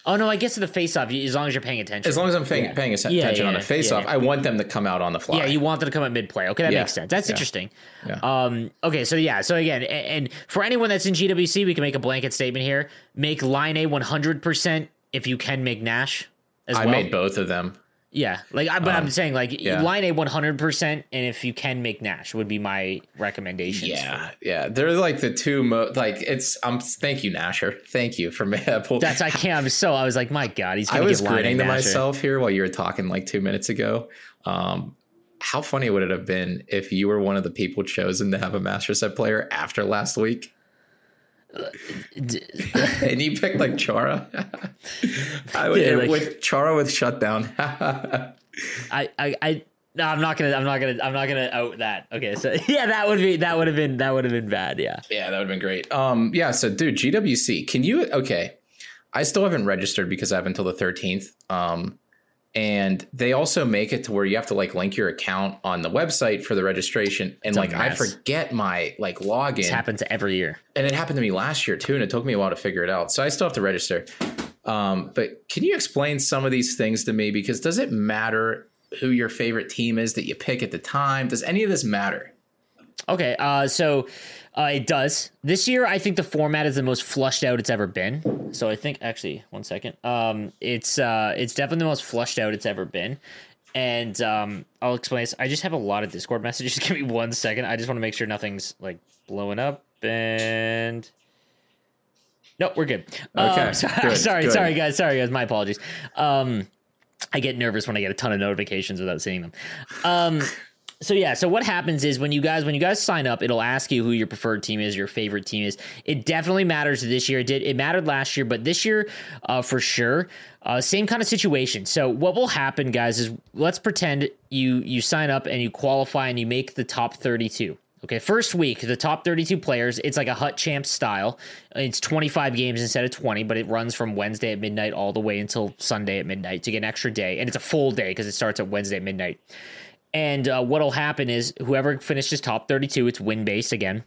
Oh no, I guess to the face off, as long as you're paying attention. As long as I'm paying, paying atten- Yeah, attention on yeah, the face off, yeah. I want them to come out on the fly. Yeah, you want them to come at mid play. Okay, that Yeah, makes sense. That's yeah, interesting. yeah. Um, okay, so yeah, so again, a- and, for anyone that's in GWC, we can make a blanket statement here. Make Laine 100% if you can make Nash as I well. made both of them. Yeah, like, I, but I'm saying like yeah. Laine 100%, and if you can make Nash would be my recommendation. Yeah, yeah, they're like the two mo like it's. Um, thank you, Nasher. Thank you for me. That's I can't. I'm so. I was like, my God, he's. I was grinning to Nasher. myself here while you were talking like two minutes ago. Um, how funny would it have been if you were one of the people chosen to have a master set player after last week? and you picked like Chara. I would, Yeah, like- with Chara with shutdown. I, I, I. No, I'm not gonna. I'm not gonna. I'm not gonna out that. Okay, so yeah, that would be. That would have been. That would have been bad. Yeah. Yeah, that would have been great. Um, yeah, so dude, GWC, can you okay. I still haven't registered because I have until the 13th. Um, and they also make it to where you have to like link your account on the website for the registration. And a like I forget my like login. This happens every year. And it happened to me last year too, and it took me a while to figure it out. So I still have to register. Um, but can you explain some of these things to me? Because does it matter who your favorite team is that you pick at the time? Does any of this matter? Okay, uh, so uh, it does. This year, I think the format is the most flushed out it's ever been. So I think actually, one second. Um, it's uh, it's definitely the most flushed out it's ever been. And um, I'll explain this. I just have a lot of Discord messages. Give me one second. I just want to make sure nothing's like blowing up. And no, we're good. Okay, Um, so- good, sorry, good. sorry, guys. Sorry, guys. My apologies. Um, I get nervous when I get a ton of notifications without seeing them. Um, so yeah, so what happens is when you guys when you guys sign up, it'll ask you who your preferred team is, your favorite team is. It definitely matters this year. It did it mattered last year, but this year, uh, for sure, uh, same kind of situation. So what will happen, guys, is let's pretend you you sign up and you qualify and you make the top thirty two. Okay, first week, the top 32 players, it's like a Hut Champ style. It's 25 games instead of 20, but it runs from Wednesday at midnight all the way until Sunday at midnight to get an extra day. And it's a full day because it starts at Wednesday at midnight. And uh, what'll happen is whoever finishes top 32, it's win based again.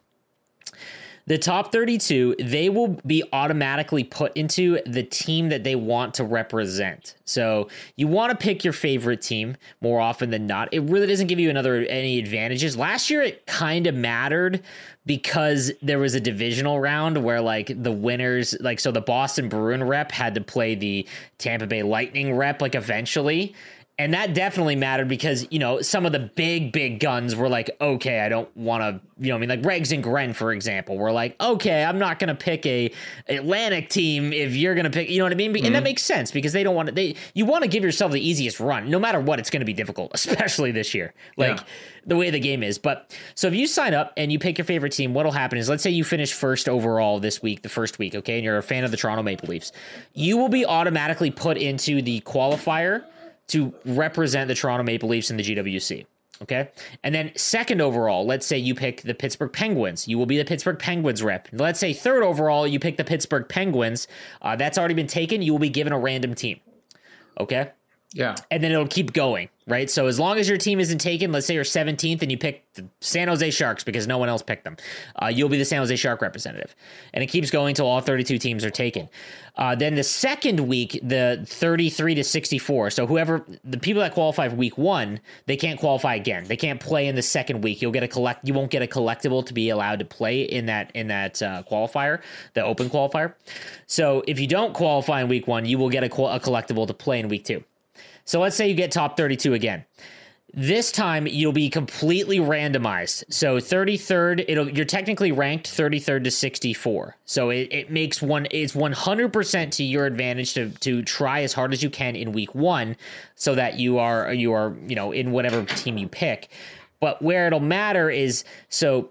The top 32, they will be automatically put into the team that they want to represent. So you want to pick your favorite team more often than not. It really doesn't give you another any advantages. Last year it kind of mattered because there was a divisional round where like the winners, like so the Boston Bruin rep had to play the Tampa Bay Lightning rep like eventually And that definitely mattered because, you know, some of the big, big guns were like, okay, I don't want to, you know, I mean, like Regs and Gren, for example, were like, okay, I'm not going to pick a Atlantic team if you're going to pick, you know what I mean? And mm-hmm. that makes sense because they don't want to, they, you want to give yourself the easiest run. No matter what, it's going to be difficult, especially this year. Like, yeah the way the game is. But so if you sign up and you pick your favorite team, what'll happen is let's say you finish first overall this week, the first week, okay, and you're a fan of the Toronto Maple Leafs, you will be automatically put into the qualifier to represent the Toronto Maple Leafs in the GWC. Okay. And then second overall, let's say you pick the Pittsburgh Penguins. You will be the Pittsburgh Penguins rep. Let's say third overall, you pick the Pittsburgh Penguins. Uh, that's already been taken. You will be given a random team. Okay. Yeah. And then it'll keep going, right? So as long as your team isn't taken, let's say you're 17th and you pick the San Jose Sharks because no one else picked them, uh, you'll be the San Jose Shark representative. And it keeps going until all 32 teams are taken. Uh, then the second week, the 33 to 64. So whoever, the people that qualify for week one, they can't qualify again. They can't play in the second week. You'll get a collect, you won't get a collectible to be allowed to play in that, in that uh, qualifier, the open qualifier. So if you don't qualify in week one, you will get a, a collectible to play in week two. So let's say you get top 32 again. This time you'll be completely randomized. So 33rd, it'll you're technically ranked 33rd to 64. So it, it makes one it's 100% to your advantage to to try as hard as you can in week 1 so that you are you are, you know, in whatever team you pick. But where it'll matter is so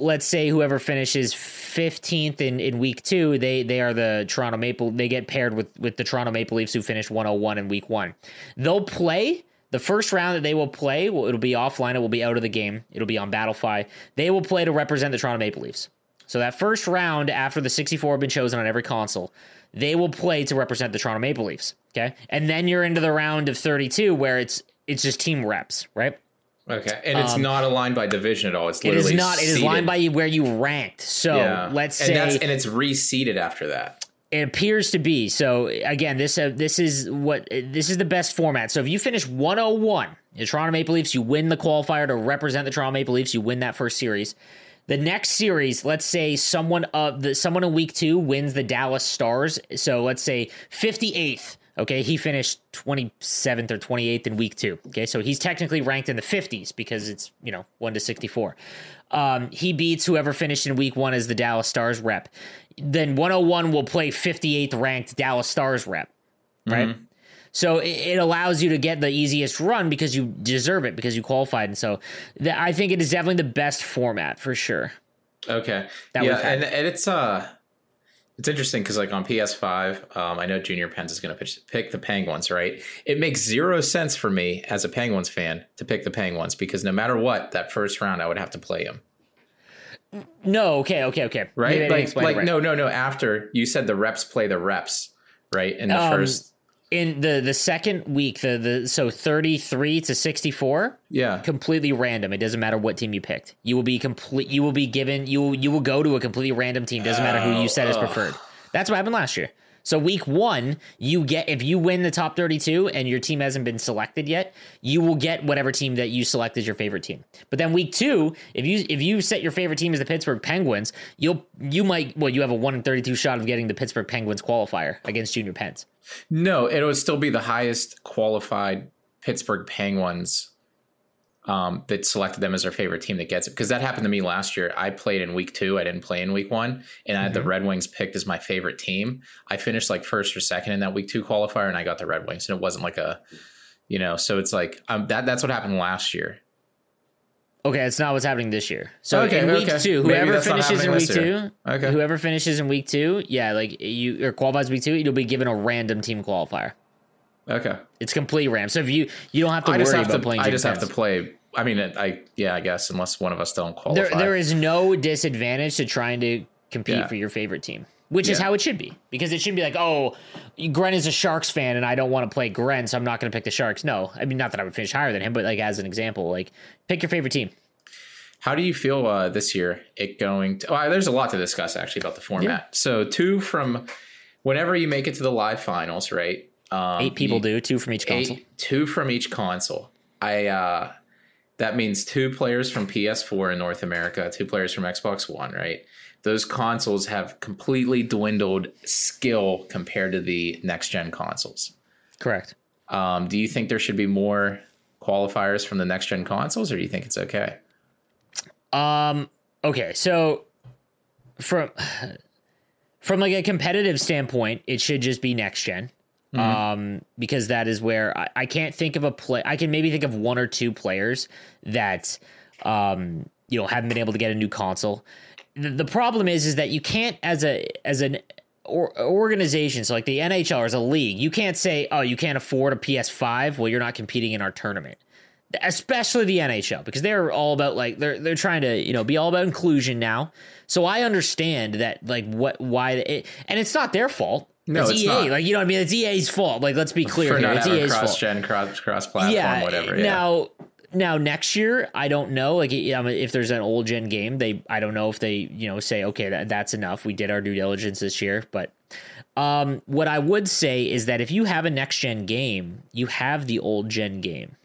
let's say whoever finishes 15th in, in week two, they they are the Toronto Maple. They get paired with with the Toronto Maple Leafs who finished 101 in week one. They'll play the first round that they will play. Well, it'll be offline. It will be out of the game. It'll be on Battlefy. They will play to represent the Toronto Maple Leafs. So that first round after the 64 have been chosen on every console, they will play to represent the Toronto Maple Leafs. Okay, and then you're into the round of 32 where it's it's just team reps, right? Okay, and it's um, not aligned by division at all. It's literally it is not. It is aligned by where you ranked. So yeah. let's and say, and it's reseeded after that. It appears to be. So again, this uh, this is what this is the best format. So if you finish 101, the Toronto Maple Leafs, you win the qualifier to represent the Toronto Maple Leafs. You win that first series. The next series, let's say someone of the someone in week two wins the Dallas Stars. So let's say 58th Okay, he finished 27th or 28th in week two. Okay, so he's technically ranked in the 50s because it's, you know, 1 to 64. Um, he beats whoever finished in week one as the Dallas Stars rep. Then 101 will play 58th ranked Dallas Stars rep, right? Mm-hmm. So it, it, allows you to get the easiest run because you deserve it because you qualified. And so th- I think it is definitely the best format for sure. Okay. That yeah, and, and it's uh it's interesting because like on PS5, um, I know Junior Pens is going to pick the Penguins, right? It makes zero sense for me as a Penguins fan to pick the Penguins because no matter what, that first round I would have to play them. No, okay, okay, okay. Right? Like, like right. no, no, no. After you said the reps play the reps, right? In the um, first in the the second week the the so 33 to 64 yeah. Completely random. It doesn't matter what team you picked. You will be complete you will be given you will, you will go to a completely random team. Doesn't matter who you said is preferred. That's what happened last year so week one, you get if you win the top 32 and your team hasn't been selected yet, you will get whatever team that you select as your favorite team. But then week two, if you if you set your favorite team as the Pittsburgh Penguins, you'll you might well you have a one in 32 shot of getting the Pittsburgh Penguins qualifier against Junior Pens. No, it would still be the highest qualified Pittsburgh Penguins um, that selected them as their favorite team that gets it. Because that happened to me last year. I played in week two. I didn't play in week one. And I had mm-hmm. the Red Wings picked as my favorite team. I finished like first or second in that week two qualifier and I got the Red Wings. And it wasn't like a, you know, so it's like um, that. that's what happened last year. Okay, it's not what's happening this year. So okay, in week okay. two, whoever finishes in week two, okay. whoever finishes in week two, yeah, like you or qualifies week two, you'll be given a random team qualifier. Okay, it's complete random. So if you you don't have to I worry about to, playing, I just have to play I mean, I yeah, I guess unless one of us don't qualify, there, there is no disadvantage to trying to compete yeah. for your favorite team, which yeah. is how it should be. Because it should be like, oh, Gren is a Sharks fan, and I don't want to play Gren, so I'm not going to pick the Sharks. No, I mean, not that I would finish higher than him, but like as an example, like pick your favorite team. How do you feel uh, this year? It going to? Well, there's a lot to discuss actually about the format. Yeah. So two from whenever you make it to the live finals, right? Um, eight people you, do two from each console. Eight, two from each console. I uh, that means two players from PS4 in North America, two players from Xbox One, right? Those consoles have completely dwindled skill compared to the next gen consoles. Correct. Um, do you think there should be more qualifiers from the next gen consoles, or do you think it's okay? Um. Okay. So from from like a competitive standpoint, it should just be next gen. Mm-hmm. Um, because that is where I, I can't think of a play. I can maybe think of one or two players that, um, you know, haven't been able to get a new console. The, the problem is, is that you can't as a as an or, organization, so like the NHL as a league, you can't say, oh, you can't afford a PS5. Well, you're not competing in our tournament especially the NHL because they're all about like they're they're trying to you know be all about inclusion now. So I understand that like what why it, and it's not their fault. No, it's, it's EA. Not. Like you know, what I mean, it's EA's fault. Like let's be clear For here, it's EA's fault. cross gen, cross cross platform, yeah, whatever. Yeah. Now. Now next year, I don't know. Like, if there's an old gen game, they I don't know if they you know say okay that that's enough. We did our due diligence this year, but um, what I would say is that if you have a next gen game, you have the old gen game.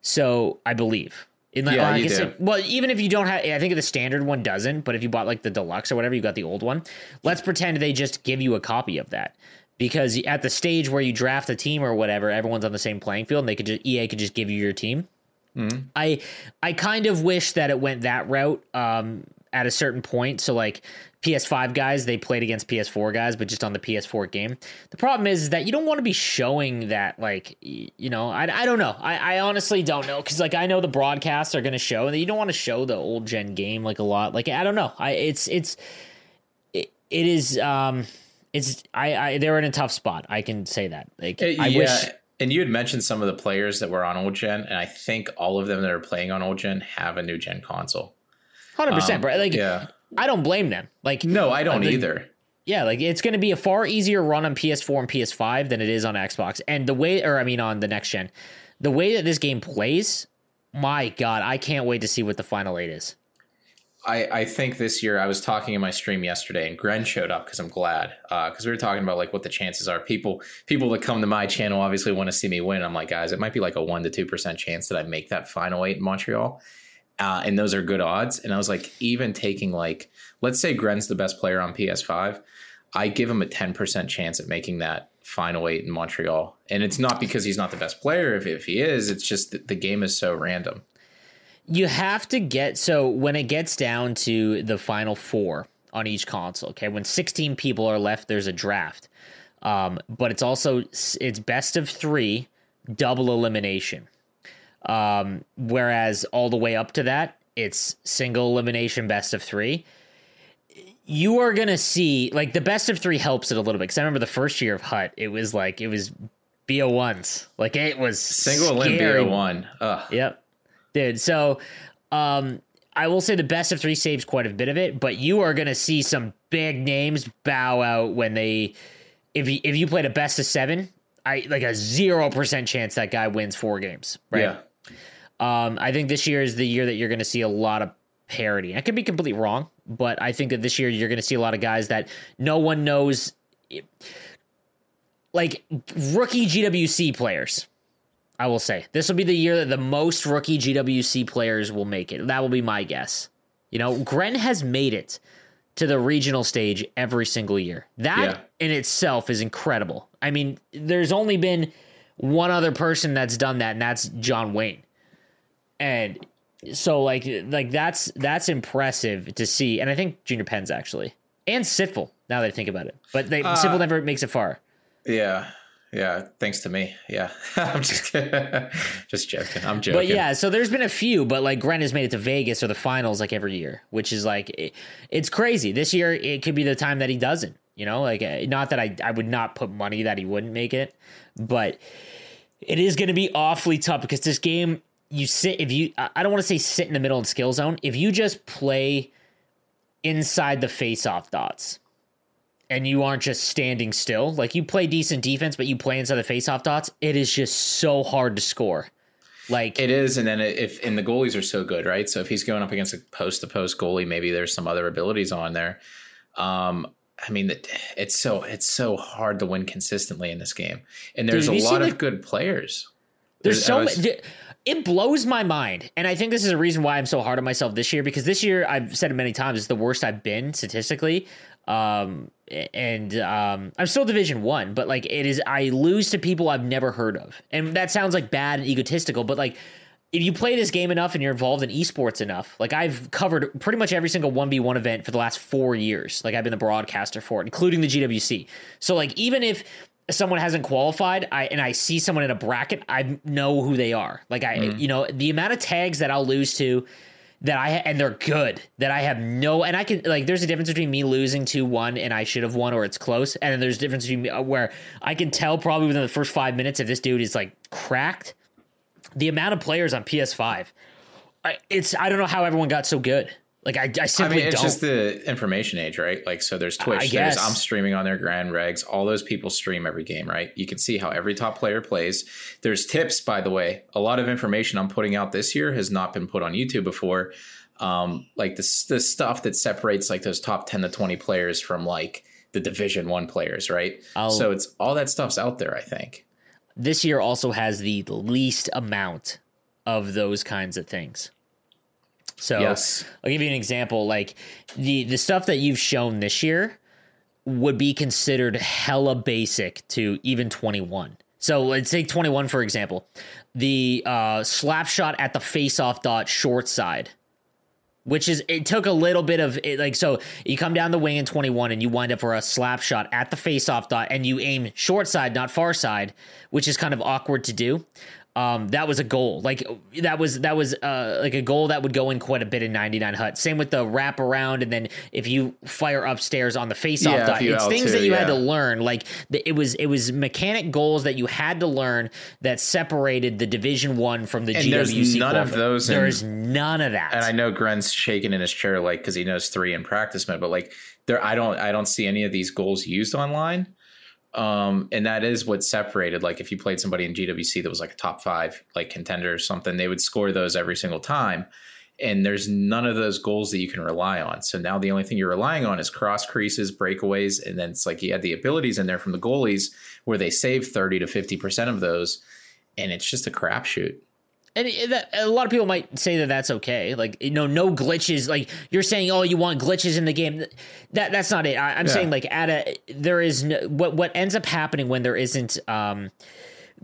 So I believe. In yeah, well, you do. It, well, even if you don't have, I think the standard one doesn't. But if you bought like the deluxe or whatever, you got the old one. Let's pretend they just give you a copy of that because at the stage where you draft a team or whatever, everyone's on the same playing field, and they could just EA could just give you your team. Mm-hmm. I I kind of wish that it went that route um, at a certain point. So like PS5 guys, they played against PS4 guys, but just on the PS4 game. The problem is, is that you don't want to be showing that, like, you know, I, I don't know. I, I honestly don't know because, like, I know the broadcasts are going to show, and you don't want to show the old gen game like a lot. Like, I don't know. I it's it's it, it is um it's I I they're in a tough spot. I can say that. Like, uh, I yeah. wish. And you had mentioned some of the players that were on old gen, and I think all of them that are playing on old gen have a new gen console. Hundred um, percent, right? Like, yeah. I don't blame them. Like no, I don't like, either. Yeah, like it's going to be a far easier run on PS4 and PS5 than it is on Xbox. And the way, or I mean, on the next gen, the way that this game plays, my God, I can't wait to see what the final eight is. I, I think this year I was talking in my stream yesterday and Gren showed up because I'm glad because uh, we were talking about like what the chances are. People people that come to my channel obviously want to see me win. I'm like guys, it might be like a one to two percent chance that I make that final eight in Montreal uh, and those are good odds. And I was like, even taking like, let's say Gren's the best player on PS5, I give him a 10% chance at making that final eight in Montreal. And it's not because he's not the best player. If, if he is, it's just that the game is so random. You have to get, so when it gets down to the final four on each console, okay, when 16 people are left, there's a draft. Um, but it's also, it's best of three, double elimination. Um, whereas all the way up to that, it's single elimination best of three. You are gonna see like the best of three helps it a little bit because I remember the first year of Hut, it was like it was BO ones, like it was single elim BO one. Yep, dude. So, um, I will say the best of three saves quite a bit of it, but you are gonna see some big names bow out when they if you if you played a best of seven, I like a zero percent chance that guy wins four games. Right. Yeah. Um, I think this year is the year that you're going to see a lot of parity. I could be completely wrong, but I think that this year you're going to see a lot of guys that no one knows, like rookie GWC players. I will say this will be the year that the most rookie GWC players will make it. That will be my guess. You know, Gren has made it to the regional stage every single year. That yeah. in itself is incredible. I mean, there's only been one other person that's done that, and that's John Wayne and so like like that's that's impressive to see, and I think Junior Pens actually and Sitful. Now that I think about it, but they uh, Sitful never makes it far. Yeah, yeah. Thanks to me. Yeah, I'm just just joking. I'm joking. But yeah, so there's been a few, but like Gren has made it to Vegas or the finals like every year, which is like it, it's crazy. This year it could be the time that he doesn't. You know, like uh, not that I I would not put money that he wouldn't make it, but it is going to be awfully tough because this game you sit if you I don't want to say sit in the middle of skill zone. If you just play inside the face-off dots and you aren't just standing still, like you play decent defense but you play inside the face-off dots, it is just so hard to score. Like it is, and then if and the goalies are so good, right? So if he's going up against a post to post goalie, maybe there's some other abilities on there. Um, I mean, it's so it's so hard to win consistently in this game, and there's Dude, a lot of like, good players. There's, there's so many it blows my mind. And I think this is a reason why I'm so hard on myself this year because this year, I've said it many times, it's the worst I've been statistically Um, and um, I'm still Division One, but like it is, I lose to people I've never heard of, and that sounds like bad and egotistical, but like if you play this game enough and you're involved in esports enough, like I've covered pretty much every single 1v1 event for the last four years. Like I've been the broadcaster for it, including the GWC. So like even if someone hasn't qualified, I and I see someone in a bracket, I know who they are. Like I, mm. you know, the amount of tags that I'll lose to that I and they're good that I have no and I can like there's a difference between me losing to one and I should have won or it's close and then there's a difference between uh, where I can tell probably within the first five minutes if this dude is like cracked. The amount of players on PS5, I, it's I don't know how everyone got so good. Like I, I simply I mean, it's don't. just the information age, right? Like so, there's Twitch, there's I'm streaming on their grand regs. All those people stream every game, right? You can see how every top player plays. There's tips, by the way. A lot of information I'm putting out this year has not been put on YouTube before. Um, like the the stuff that separates like those top ten to twenty players from like the Division One players, right? I'll, so it's all that stuff's out there. I think this year also has the least amount of those kinds of things. So yes. I'll give you an example. Like the the stuff that you've shown this year would be considered hella basic to even 21. So let's take 21 for example. The uh, slap shot at the face off dot short side, which is it took a little bit of it, like so you come down the wing in 21 and you wind up for a slap shot at the face off dot and you aim short side, not far side, which is kind of awkward to do um, that was a goal. Like that was that was uh, like a goal that would go in quite a bit in 99 Hut. Same with the wrap around, and then if you fire upstairs on the face off yeah, dot, it's things that you yeah. had to learn. Like the, it was it was mechanic goals that you had to learn that separated the Division One from the and GWC. There's none of those. There's in, none of that. And I know Gren's shaking in his chair like because he knows three in practice mode, but like there, I don't I don't see any of these goals used online. Um, and that is what separated. Like if you played somebody in GWC that was like a top five, like contender or something, they would score those every single time. And there's none of those goals that you can rely on. So now the only thing you're relying on is cross creases, breakaways, and then it's like you had the abilities in there from the goalies where they save 30 to 50% of those. And it's just a crapshoot and that, a lot of people might say that that's okay. Like you know, no glitches. Like you're saying, oh, you want glitches in the game. That that's not it. I, am yeah. saying like at a there is no, what what ends up happening when there isn't um,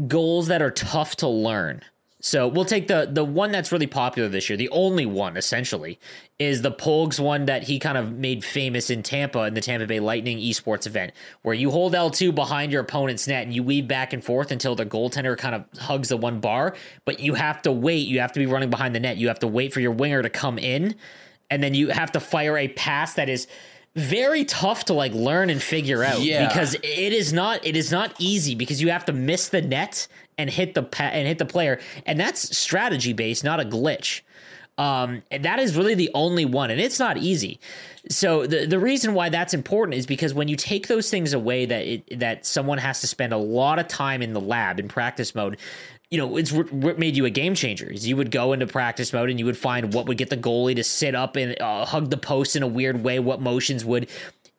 goals that are tough to learn so we'll take the the one that's really popular this year, the only one essentially, is the Pogues one that he kind of made famous in Tampa in the Tampa Bay Lightning esports event, where you hold L2 behind your opponent's net and you weave back and forth until the goaltender kind of hugs the one bar, but you have to wait, you have to be running behind the net, you have to wait for your winger to come in, and then you have to fire a pass that is very tough to like learn and figure out yeah. because it is not it is not easy because you have to miss the net and hit the and hit the player and that's strategy based not a glitch um, and that is really the only one and it's not easy so the the reason why that's important is because when you take those things away that it, that someone has to spend a lot of time in the lab in practice mode you know, it's what made you a game changer. Is you would go into practice mode and you would find what would get the goalie to sit up and uh, hug the post in a weird way. What motions would?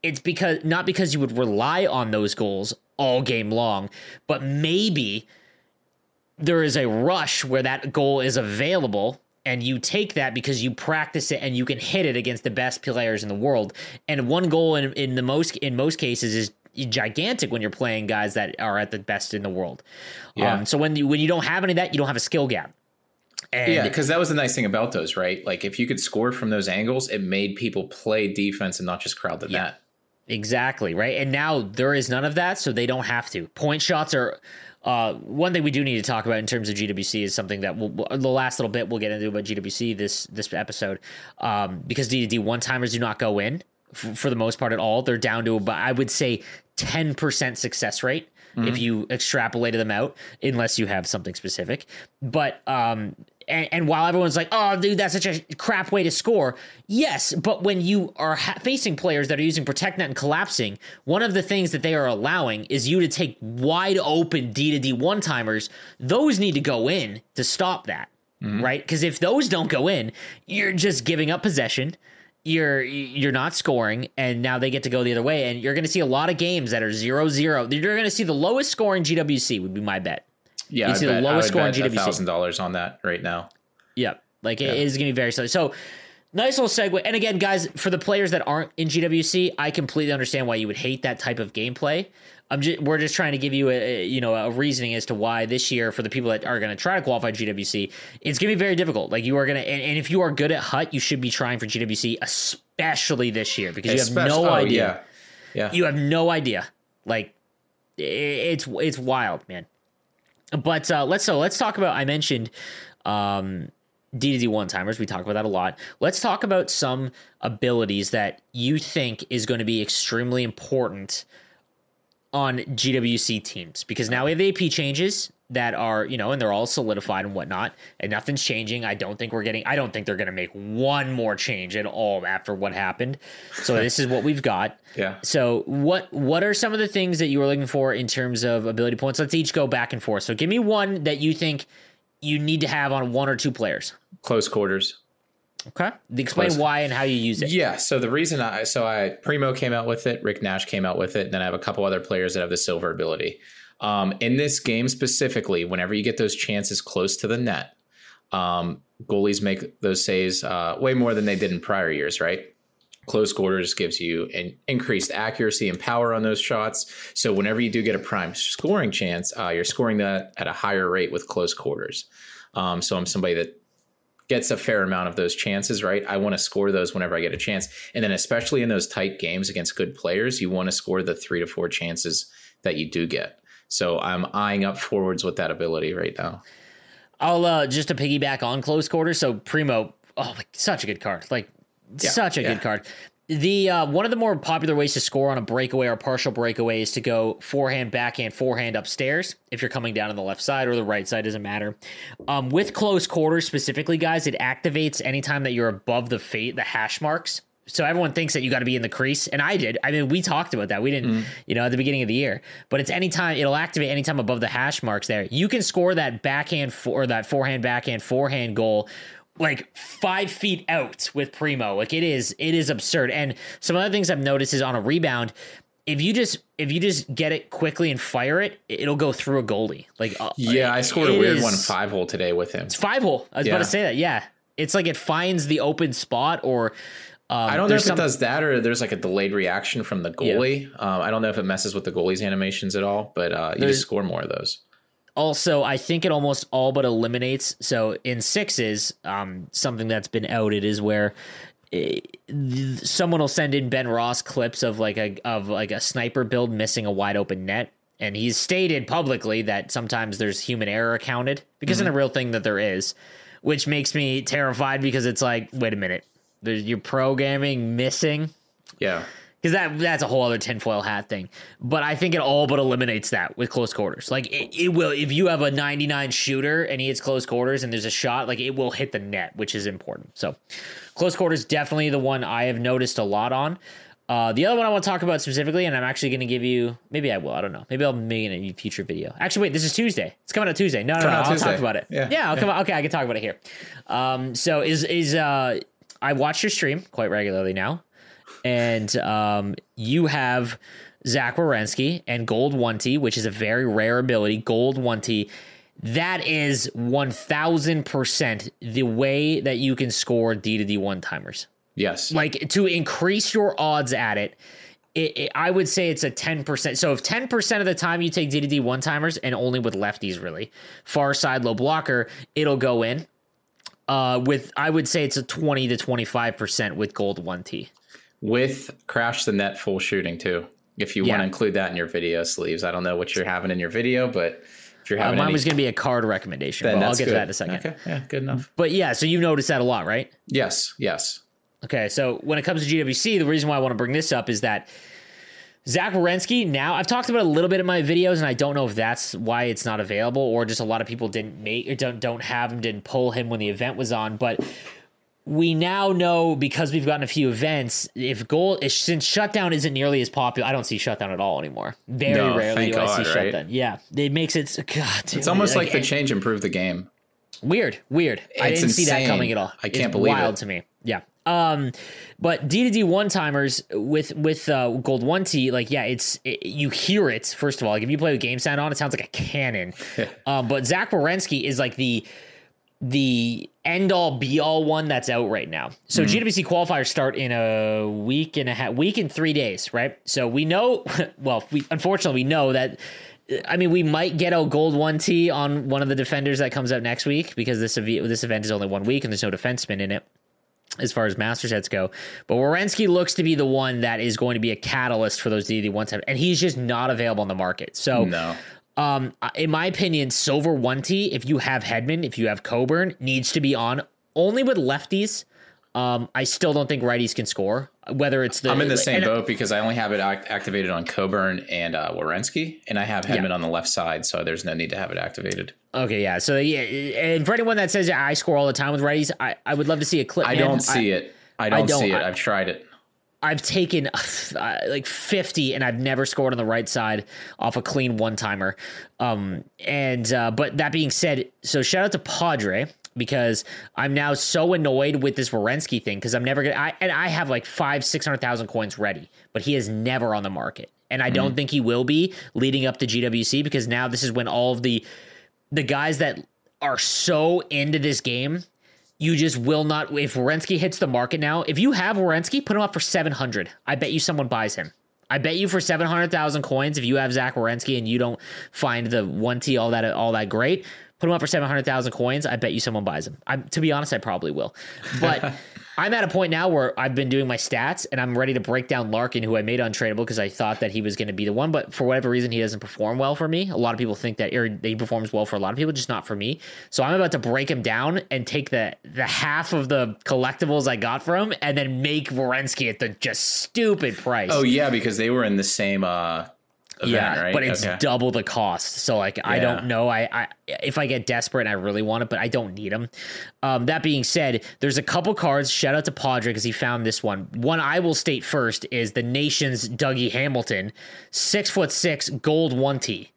It's because not because you would rely on those goals all game long, but maybe there is a rush where that goal is available and you take that because you practice it and you can hit it against the best players in the world. And one goal in, in the most in most cases is gigantic when you're playing guys that are at the best in the world. Yeah. Um, so when you when you don't have any of that, you don't have a skill gap. And yeah, because that was the nice thing about those, right? Like if you could score from those angles, it made people play defense and not just crowd the yeah. net. Exactly right. And now there is none of that, so they don't have to. Point shots are uh, one thing we do need to talk about in terms of GWC is something that we'll, the last little bit we'll get into about GWC this this episode um, because D D one timers do not go in f- for the most part at all. They're down to about I would say 10% success rate mm-hmm. if you extrapolated them out, unless you have something specific. But, um, and, and, while everyone's like, oh, dude, that's such a crap way to score. Yes, but when you are ha- facing players that are using Protect Net and collapsing, one of the things that they are allowing is you to take wide open D to D one timers. Those need to go in to stop that, mm-hmm. right? Because if those don't go in, you're just giving up possession you're you're not scoring and now they get to go the other way and you're going to see a lot of games that are 0-0 you're going to see the lowest scoring gwc would be my bet yeah you see the lowest scoring gwc thousand dollars on that right now yep like yeah. it is going to be very slow so Nice little segue. And again, guys, for the players that aren't in GWC, I completely understand why you would hate that type of gameplay. I'm just, we're just trying to give you a, a you know a reasoning as to why this year for the people that are going to try to qualify GWC, it's going to be very difficult. Like you are going to, and, and, if you are good at hut, you should be trying for GWC, especially this year because you have no oh, idea. Yeah. yeah, you have no idea. Like it's it's wild, man. But uh, let's so let's talk about. I mentioned um, D to D one timers. We talk about that a lot. Let's talk about some abilities that you think is going to be extremely important on GWC teams because now we have AP changes that are, you know, and they're all solidified and whatnot, and nothing's changing. I don't think we're getting, I don't think they're going to make one more change at all after what happened. So this is what we've got. Yeah. So what, what are some of the things that you were looking for in terms of ability points? Let's each go back and forth. So give me one that you think you need to have on one or two players. Close quarters. Okay. Explain Close. why and how you use it. Yeah. So the reason I so I Primo came out with it, Rick Nash came out with it, and then I have a couple other players that have the silver ability. Um, in this game specifically, whenever you get those chances close to the net, um, goalies make those saves uh, way more than they did in prior years, right? Close quarters gives you an increased accuracy and power on those shots. So whenever you do get a prime scoring chance, uh, you're scoring that at a higher rate with close quarters. Um, so I'm somebody that gets a fair amount of those chances, right? I want to score those whenever I get a chance. And then, especially in those tight games against good players, you want to score the three to four chances that you do get. So I'm eyeing up forwards with that ability right now. I'll uh, just to piggyback on close quarters. So Primo, oh, like, such a good card. Like, yeah, such a yeah. good card. The uh, one of the more popular ways to score on a breakaway or partial breakaway is to go forehand, backhand, forehand upstairs. If you're coming down on the left side or the right side, doesn't matter. Um, with close quarters specifically, guys, it activates anytime that you're above the fate, the hash marks. So everyone thinks that you got to be in the crease, and I did. I mean, we talked about that. We didn't, mm. you know, at the beginning of the year. But it's anytime it'll activate anytime above the hash marks. There, you can score that backhand for, or that forehand, backhand, forehand goal like five feet out with Primo. Like it is, it is absurd. And some other things I've noticed is on a rebound, if you just if you just get it quickly and fire it, it'll go through a goalie. Like uh, yeah, I scored a weird is, one five hole today with him. It's five hole. I was yeah. about to say that. Yeah, it's like it finds the open spot or. Um, I don't know if some, it does that or there's like a delayed reaction from the goalie. Yeah. Um, I don't know if it messes with the goalie's animations at all, but uh, you just score more of those also i think it almost all but eliminates so in sixes um, something that's been outed is where uh, someone will send in ben ross clips of like a of like a sniper build missing a wide open net and he's stated publicly that sometimes there's human error accounted because mm-hmm. in a real thing that there is which makes me terrified because it's like wait a minute you're programming missing yeah because that that's a whole other tinfoil hat thing. But I think it all but eliminates that with close quarters. Like it, it, will if you have a 99 shooter and he hits close quarters and there's a shot, like it will hit the net, which is important. So close quarters definitely the one I have noticed a lot on. Uh, the other one I want to talk about specifically, and I'm actually going to give you. Maybe I will. I don't know. Maybe I'll make it in a future video. Actually, wait. This is Tuesday. It's coming out Tuesday. No, no, no. I'll Tuesday. talk about it. Yeah, yeah. I'll yeah. come. Okay, I can talk about it here. Um, so is is uh, I watch your stream quite regularly now and um, you have Zach Werenski and Gold One T, which is a very rare ability. Gold One T. That is one thousand percent the way that you can score D to D one timers. Yes, like to increase your odds at it. It, it, I would say it's a 10%. So if 10% of the time you take D to D one timers and only with lefties, really, far side low blocker, it'll go in. Uh, with I would say it's a 20 to 25% with gold 1T with crash the net full shooting too. If you yeah. want to include that in your video sleeves, I don't know what you're having in your video, but if you're uh, having, uh, mine any, was going to be a card recommendation. But I'll get good. to that in a second. Okay, yeah, good enough. But yeah, so you've noticed that a lot, right? Yes, yes. Okay, so when it comes to GWC, the reason why I want to bring this up is that Zach Werenski, now I've talked about a little bit in my videos, and I don't know if that's why it's not available or just a lot of people didn't make or don't don't have him, didn't pull him when the event was on. But we now know because we've gotten a few events if goal since shutdown isn't nearly as popular i don't see shutdown at all anymore. Very no, rarely do God, i see right? shutdown. Yeah it makes it god dude, it's almost like, like the change improved the game. Weird weird. It's i didn't insane. see that coming at all. I can't it's believe wild it. to me. Yeah um but d to d one timers with with uh, gold one t like yeah it's it, you hear it first of all like if you play with game sound on it sounds like a cannon um but zach Werenski is like the the end all be all one that's out right now. So Mm-hmm. GWC qualifiers start in a week and a half, week and three days, right? So we know, well, we unfortunately we know that. I mean, we might get a gold one T on one of the defenders that comes out next week because this ev- this event is only one week and there's no defenseman in it as far as master sets go. But Werenski looks to be the one that is going to be a catalyst for those DD one time, and he's just not available on the market. So No. um, in my opinion, silver one T, if you have Hedman, if you have Coburn, needs to be on only with lefties. Um, I still don't think righties can score. Whether it's the I'm in the same boat because I only have it act- activated on Coburn and uh, Werenski, and I have Hedman on the left side, so there's no need to have it activated. Okay, yeah. So yeah, and for anyone that says yeah, I score all the time with righties, I, I would love to see a clip. I man. don't see it. I don't, don't- see it. I- I've tried it. I've taken uh, like 50 and I've never scored on the right side off a clean one timer. Um, and, uh, but that being said, so shout out to Padre because I'm now so annoyed with this Werenski thing because I'm never gonna, I, and I have like five, 600,000 coins ready, but he is never on the market. And I don't mm. think he will be leading up to GWC because now this is when all of the, the guys that are so into this game you just will not. If Werenski hits the market now, if you have Werenski, put him up for seven hundred. I bet you someone buys him. I bet you for seven hundred thousand coins, if you have Zach Werenski and you don't find the one T all that all that great, put them up for seven hundred thousand coins. I bet you someone buys them. I'm, to be honest, I probably will. But I'm at a point now where I've been doing my stats and I'm ready to break down Larkin, who I made untradeable because I thought that he was going to be the one. But for whatever reason, he doesn't perform well for me. A lot of people think that he performs well for a lot of people, just not for me. So I'm about to break him down and take the the half of the collectibles I got from him and then make Werenski at the just stupid price. Oh yeah, because they were in the same uh, event, yeah, right? but it's Okay. double the cost. So like, I don't know. I, I if I get desperate and I really want it, but I don't need them. Um, that being said, there's a couple cards. Shout out to Padre because he found this one. One I will state first is the nation's Dougie Hamilton, six foot six, gold one T,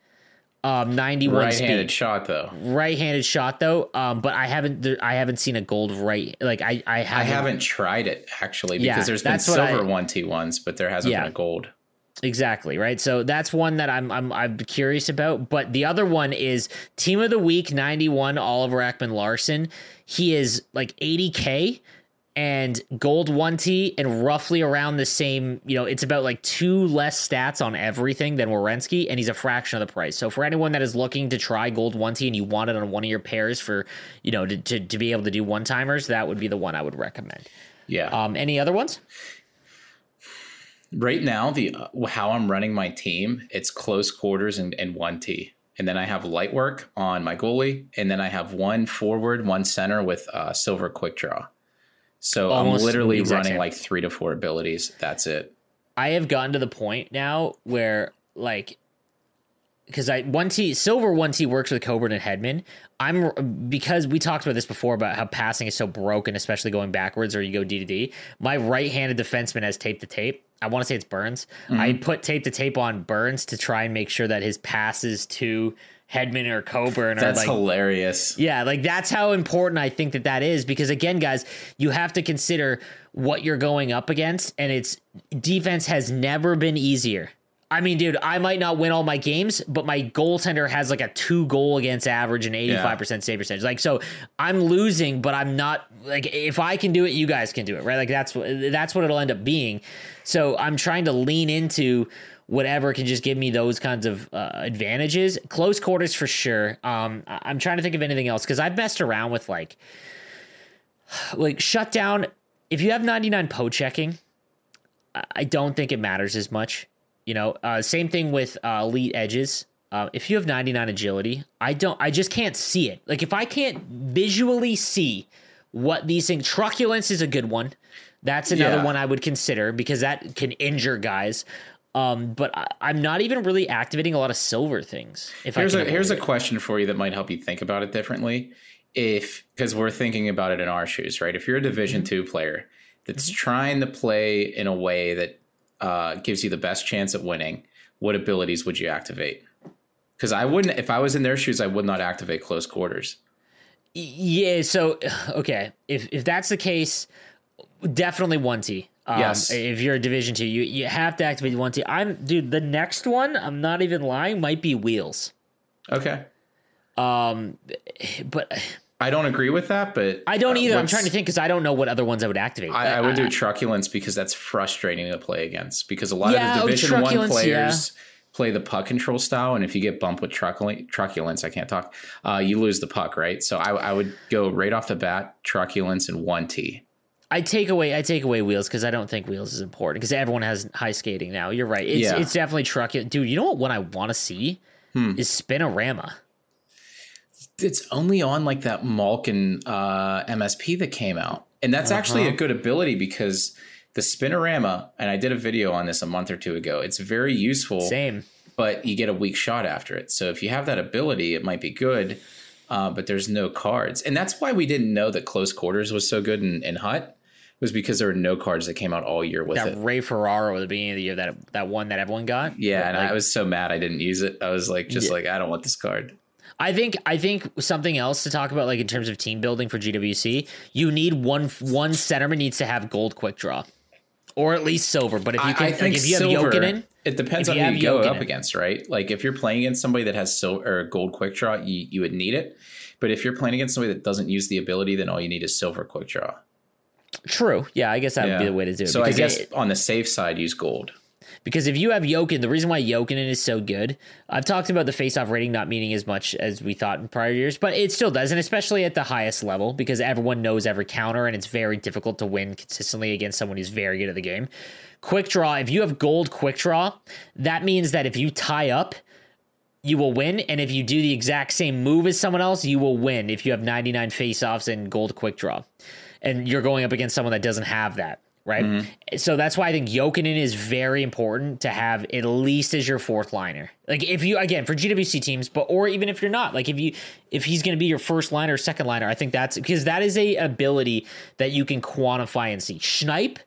um, ninety one right-handed speed, shot though. right-handed shot though. Um, but I haven't I haven't seen a gold right. Like I I haven't, I haven't tried it actually because Yeah, there's been that's what I- silver one T ones, but there hasn't Yeah. been a gold. Exactly, right? So that's one that I'm I'm I'm curious about. But the other one is Team of the Week 91 Oliver Ekman Larsson. He is like 80k and gold 1T and roughly around the same, you know, it's about like two less stats on everything than Werenski, and he's a fraction of the price. So for anyone that is looking to try gold 1T and you want it on one of your pairs for, you know, to, to, to be able to do one timers, that would be the one I would recommend. Yeah. Um, any other ones? Right now, the uh, how I'm running my team, it's close quarters and, and one T. And then I have light work on my goalie, and then I have one forward, one center with uh, silver quick draw. So Almost I'm literally running same. like three to four abilities. That's it. I have gotten to the point now where like because I one T silver one T works with Coburn and Hedman. I'm because we talked about this before about how passing is so broken, especially going backwards or you go D to D. My right-handed defenseman has tape to tape. I want to say it's Burns. I mm-hmm. put tape to tape on Burns to try and make sure that his passes to Hedman or Coburn are That's like hilarious. yeah, like that's how important I think that that is because again, guys, you have to consider what you're going up against, and it's defense has never been easier. I mean, dude, I might not win all my games, but my goaltender has like a two goal against average and 85% save percentage. Like, so I'm losing, but I'm not like, if I can do it, you guys can do it, right? Like, that's what, that's what it'll end up being. So I'm trying to lean into whatever can just give me those kinds of uh, advantages. Close quarters for sure. Um, I'm trying to think of anything else because I've messed around with like, like shutdown. If you have 99 po checking, I don't think it matters as much. You know, uh, same thing with uh, elite edges. Uh, if you have 99 agility, I don't. I just can't see it. Like if I can't visually see what these things, truculence is a good one. That's another Yeah. one I would consider because that can injure guys. Um, but I, I'm not even really activating a lot of silver things. If Here's a here's a question for you that might help you think about it differently. If because we're thinking about it in our shoes, right? If you're a Mm-hmm. Division two player that's trying to play in a way that uh, gives you the best chance at winning, what abilities would you activate? Because I wouldn't, if I was in their shoes, I would not activate close quarters. Yeah. So okay, if if that's the case, definitely one T. Um, Yes. If you're a Division two, you you have to activate one T. I'm dude. The next one, I'm not even lying, might be wheels. Okay. Um, but I don't agree with that, but I don't uh, either. I'm trying to think because I don't know what other ones I would activate. I, I would do truculence because that's frustrating to play against because a lot Yeah, of oh, the Division One truculence, players play the puck control style, and if you get bumped with truculence, I can't talk, uh, you lose the puck, right? So I, I would go right off the bat truculence and one T. I take away I take away wheels because I don't think wheels is important because everyone has high skating now. You're right. It's Yeah. it's definitely truculent, dude. You know what? One I want to see Hmm. is spinorama. It's only on like that Malkin uh, MSP that came out, and that's actually Uh-huh. a good ability because the spinorama, and I did a video on this a month or two ago. It's very useful. Same. but you get a weak shot after it. So if you have that ability, it might be good, uh, but there's no cards. And that's why we didn't know that close quarters was so good in, in Hut, was because there were no cards that came out all year with That it. Ray Ferraro at the beginning of the year that that one that everyone got. Yeah, and Like, I was so mad I didn't use it. I was like, just Yeah. like, I don't want this card. I think I think something else to talk about, like in terms of team building for GWC, you need one one centerman needs to have gold quick draw, or at least silver. But if you can, I like, think if you silver, have Jokinen, it depends on you who you go up against, right? Like if you're playing against somebody that has silver or gold quick draw, you, you would need it. But if you're playing against somebody that doesn't use the ability, then all you need is silver quick draw. true, yeah, I guess that would be the way to do it. So I guess it- on the safe side, use gold. Because if you have Jokin, the reason why Jokinen is so good, I've talked about the face-off rating not meaning as much as we thought in prior years, but it still does, and especially at the highest level, because everyone knows every counter, and it's very difficult to win consistently against someone who's very good at the game. Quick draw, if you have gold quick draw, that means that if you tie up, you will win, and if you do the exact same move as someone else, you will win if you have 99 face-offs and gold quick draw. And you're going up against someone that doesn't have that, right? Mm-hmm. So that's why I think Jokinen is very important to have at least as your fourth liner. Like if you again for GWC teams, but or even if you're not, like if you if he's going to be your first liner or second liner, I think that's because that is a ability that you can quantify and see. Schneip,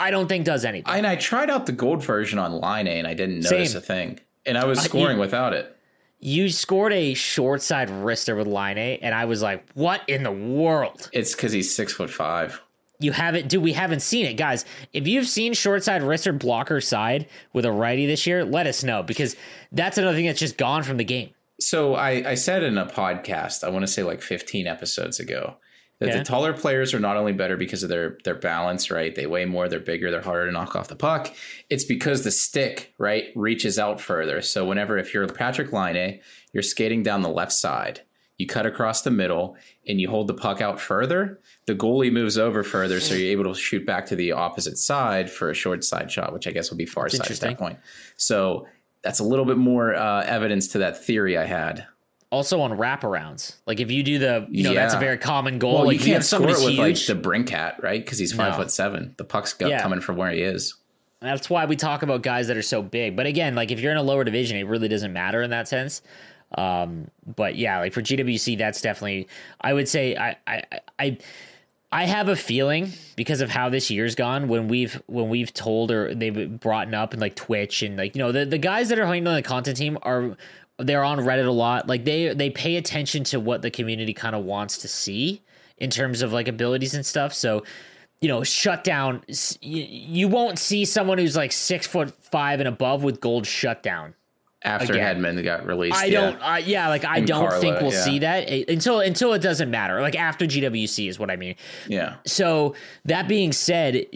I don't think does anything. And I tried out the gold version on Laine and I didn't notice Same. a thing. And I was scoring without it. you scored a short side wrister with Laine, and I was like, what in the world? It's because he's six foot five. You haven't, dude. We haven't seen it, guys. If you've seen short side wrister blocker side with a righty this year, let us know because that's another thing that's just gone from the game. So I, I said in a podcast, I want to say like 15 episodes ago, that Okay. the taller players are not only better because of their their balance, right? They weigh more, they're bigger, they're harder to knock off the puck. It's because the stick, right, reaches out further. So whenever if you're Patrick Laine, you're skating down the left side, you cut across the middle and you hold the puck out further, the goalie moves over further, so you're able to shoot back to the opposite side for a short side shot, which I guess would be far side at that point. So that's a little bit more uh, evidence to that theory I had. Also on wraparounds, like if you do the, you know, that's a very common goal. Well, like you can't score it with huge. like the Brinkat, right? Because he's five No. foot seven. The puck's Yeah. coming from where he is. That's why we talk about guys that are so big. But again, like if you're in a lower division, it really doesn't matter in that sense. Um, but yeah, like for GWC, that's definitely I would say I I I I have a feeling because of how this year's gone when we've when we've told or they've brought up and like Twitch and like you know the, the guys that are handling the content team are they're on Reddit a lot. Like they they pay attention to what the community kind of wants to see in terms of like abilities and stuff. So you know, shutdown. You, you won't see someone who's like six foot five and above with gold shutdown. After Again. Hedman got released. I yeah. don't. Uh, yeah, like I And don't Carla, think we'll yeah. see that until until it doesn't matter. Like after GWC is what I mean. Yeah. So that being said,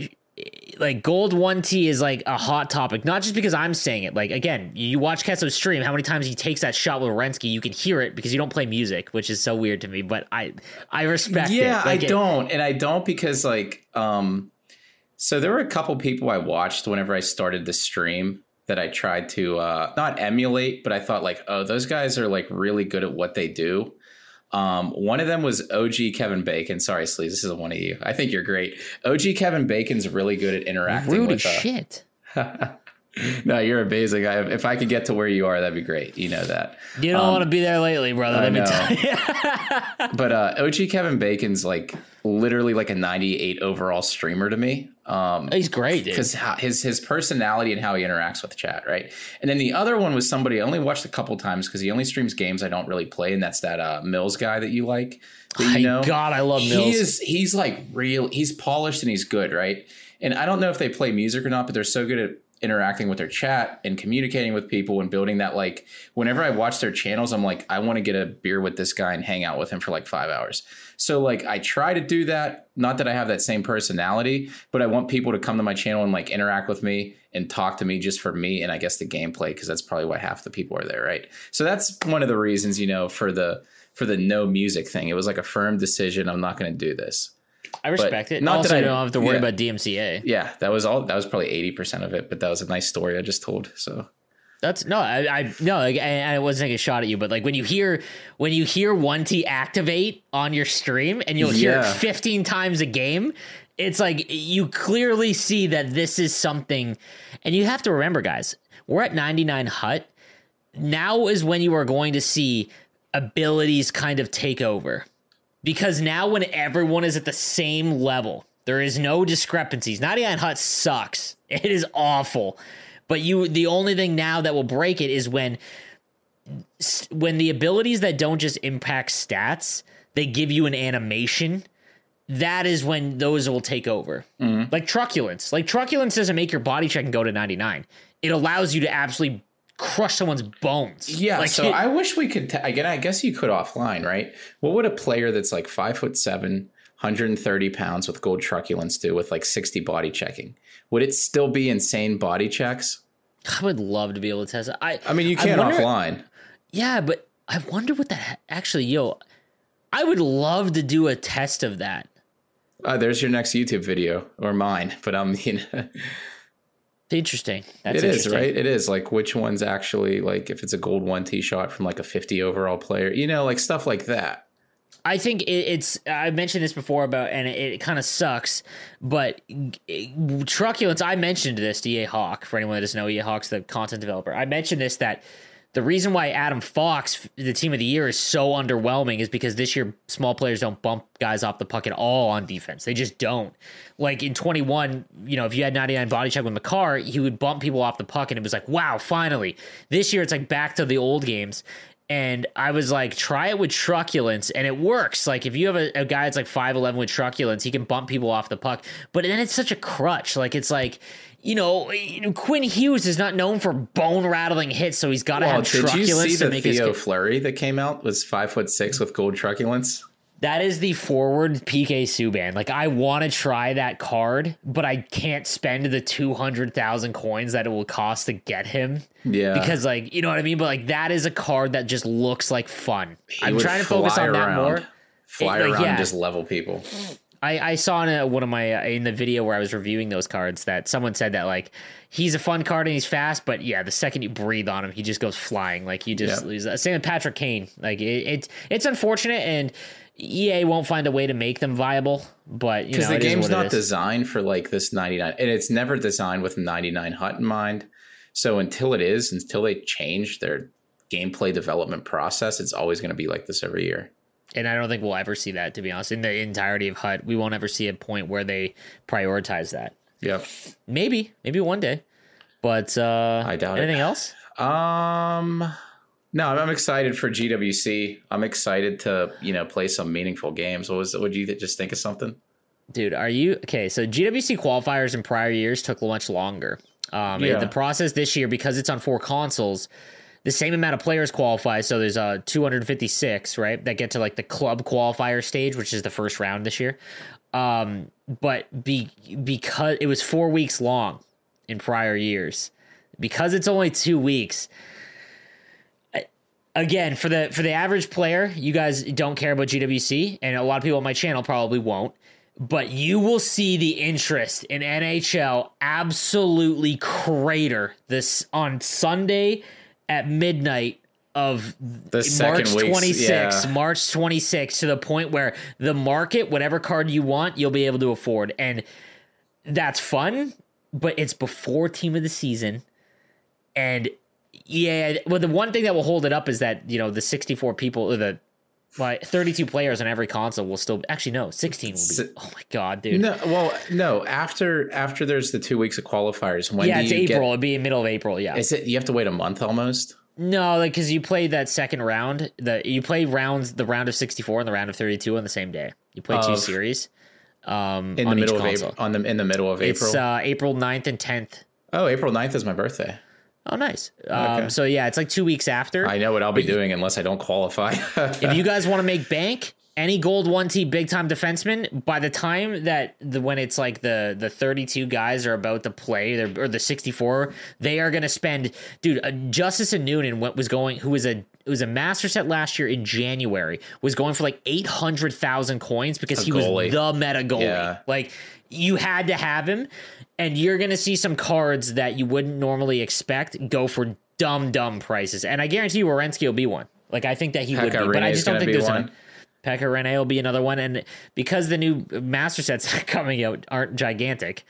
like gold one T is like a hot topic, not just because I'm saying it. Like again, you watch Ketso's stream, how many times he takes that shot with Rensky, you can hear it because you don't play music, which is so weird to me. But I I respect it. Yeah, Like, I it- don't. And I don't because like um so there were a couple people I watched whenever I started the stream that I tried to uh not emulate, but I thought like, oh, those guys are like really good at what they do. Um, one of them was OG Kevin Bacon. Sorry, Sleaze, this isn't one of you. I think you're great. OG Kevin Bacon's really good at interacting Rude with uh, shit. No, you're amazing. I, if I could get to where you are, that'd be great. You know that. You don't want to be there lately, brother. I Let me know. tell you. But uh, OG Kevin Bacon's like literally like a 98 overall streamer to me. Um, He's great, dude. because his his personality and how he interacts with chat, right? And then the other one was somebody I only watched a couple times because he only streams games I don't really play, and that's that uh, Mills guy that you like. That you know, God, I love Mills. He is he's like real. He's polished and he's good, right? And I don't know if they play music or not, but they're so good at interacting with their chat and communicating with people and building that like whenever I watch their channels, I'm like, I want to get a beer with this guy and hang out with him for like five hours. So like I try to do that. Not that I have that same personality, but I want people to come to my channel and like interact with me and talk to me just for me and I guess the gameplay because that's probably why half the people are there, right? So that's one of the reasons, you know, for the for the no music thing. It was like a firm decision. I'm not going to do this. I respect But it. not also, that I- don't have to worry yeah. about DMCA. Yeah, that was all. That was probably eighty percent of it, but that was a nice story I just told. So That's no, I, I no, like, I, I wasn't taking a shot at you, but like when you hear when you hear one T activate on your stream and you'll hear it 15 times a game, it's like you clearly see that this is something, and you have to remember, guys, we're at 99 hut. Now is when you are going to see abilities kind of take over because now when everyone is at the same level, there is no discrepancies. 99 Hut sucks. It is awful. But you the only thing now that will break it is when when the abilities that don't just impact stats, they give you an animation. That is when those will take over. Mm-hmm. Like truculence. Like truculence doesn't make your body check and go to 99. It allows you to absolutely crush someone's bones. yeah, Like so it- I wish we could. T- again, I guess you could offline, right? What would a player that's like five foot seven, 130 pounds with gold truculence do with like 60 body checking? Would it still be insane body checks? I would love to be able to test it. I I mean, you can wonder- offline. Yeah, but I wonder what that actually, yo, I would love to do a test of that. Uh, there's your next YouTube video or mine, but I'm you know, Interesting. That's it is interesting. right. It is like which one's actually like if it's a gold one tee shot from like a 50 overall player, you know, like stuff like that. I think it, it's. I mentioned this before about, and it, it kind of sucks. But truculence. I mentioned this to EA Hawk. For anyone that doesn't know, EA Hawk's the content developer. I mentioned this that the reason why Adam Fox, the team of the year, is so underwhelming is because this year small players don't bump guys off the puck at all on defense. They just don't. Like in 21, you know, if you had 99 body check with Makar, he would bump people off the puck, and it was like, wow, finally. This year, it's like back to the old games. And I was like, try it with truculence, and it works. Like, if you have a, a guy that's like 5'11 with truculence, he can bump people off the puck. But then it's such a crutch. Like, it's like, you know, Quinn Hughes is not known for bone rattling hits, so he's got to Well, have did you see to the make his. Theo Fleury that came out was five foot six with gold truculence? That is the forward PK Subban. Like, I want to try that card, but I can't spend the 200,000 coins that it will cost to get him. Yeah, Because, like, you know what I mean? But, like, that is a card that just looks like fun. He I'm trying to focus on that more. Fly It- like, around yeah. and just level people. I, I saw in a, one of my uh, in the video where I was reviewing those cards that someone said that like he's a fun card and he's fast, but yeah, the second you breathe on him, he just goes flying. Like you just Yeah. lose. that. Same with Patrick Kane. Like it, it's it's unfortunate, and EA won't find a way to make them viable. But because the it is game's not designed for like this 99 and it's never designed with 99 hut in mind so until it is until they change their gameplay development process it's always going to be like this every year and I don't think we'll ever see that. To be honest, in the entirety of Hut, we won't ever see a point where they prioritize that. Yeah, Maybe, maybe one day. But uh, I doubt it. anything else? um no I'm, I'm excited for gwc i'm excited to you know play some meaningful games what was would you just think of something Dude, are you okay? So GWC qualifiers in prior years took much longer. Um, Yeah. The process this year, because it's on four consoles, the same amount of players qualify. So there's uh 256, right? That get to like the club qualifier stage, which is the first round this year. Um, but be because it was four weeks long in prior years, because it's only two weeks. Again, for the for the average player, you guys don't care about GWC, and a lot of people on my channel probably won't but you will see the interest in NHL absolutely crater this on Sunday at midnight of The March week's- 26th, yeah. March 26th to the point where the market, whatever card you want, you'll be able to afford. And that's fun, but it's before team of the season. And yeah, well, the one thing that will hold it up is that, you know, the 64 people, or the like 32 players on every console will still actually no 16 will be oh my god dude. no well no after after there's the two weeks of qualifiers when yeah do it's you april get it'd be in middle of april yeah. Is it you have to wait a month almost? No like because you play that second round the you play rounds the round of 64 and the round of 32 on the same day. You play two Of- series um in the middle of april on the in the middle of it's april? uh april 9th and 10th Oh, April 9th is my birthday. Oh, nice. Um, so yeah, it's like two weeks after. I know what I'll be doing unless I don't qualify. if you guys want to make bank, any gold one T big time defenseman, by the time that the when it's like the the 32 guys are about to play, or the 64, they are going to spend, dude. Uh, Justice and Noonan what was going, who was a it was a master set last year in January, was going for like 800,000 coins because A he goalie. was the meta goalie. Yeah. Like you had to have him, and you're going to see some cards that you wouldn't normally expect go for dumb dumb prices. And I guarantee you, Werenski will be one. Like I think that he would Pekka be, but I just don't think there's one. an Pekka Rinne will be another one, and because the new master sets coming out aren't gigantic,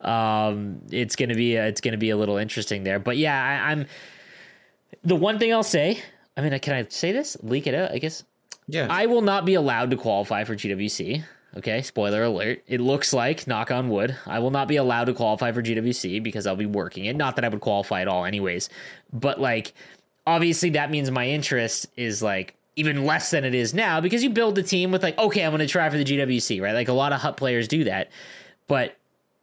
um, it's gonna be it's gonna be a little interesting there. But yeah, I, I'm the one thing I'll say. I mean, can I say this? Leak it out? I guess yeah. I will not be allowed to qualify for GWC. Okay, spoiler alert. It looks like, knock on wood, I will not be allowed to qualify for GWC because I'll be working it. Not that I would qualify at all, anyways. But, like, obviously, that means my interest is, like, even less than it is now because you build the team with, like, okay, I'm going to try for the GWC, right? Like, a lot of HUT players do that. But,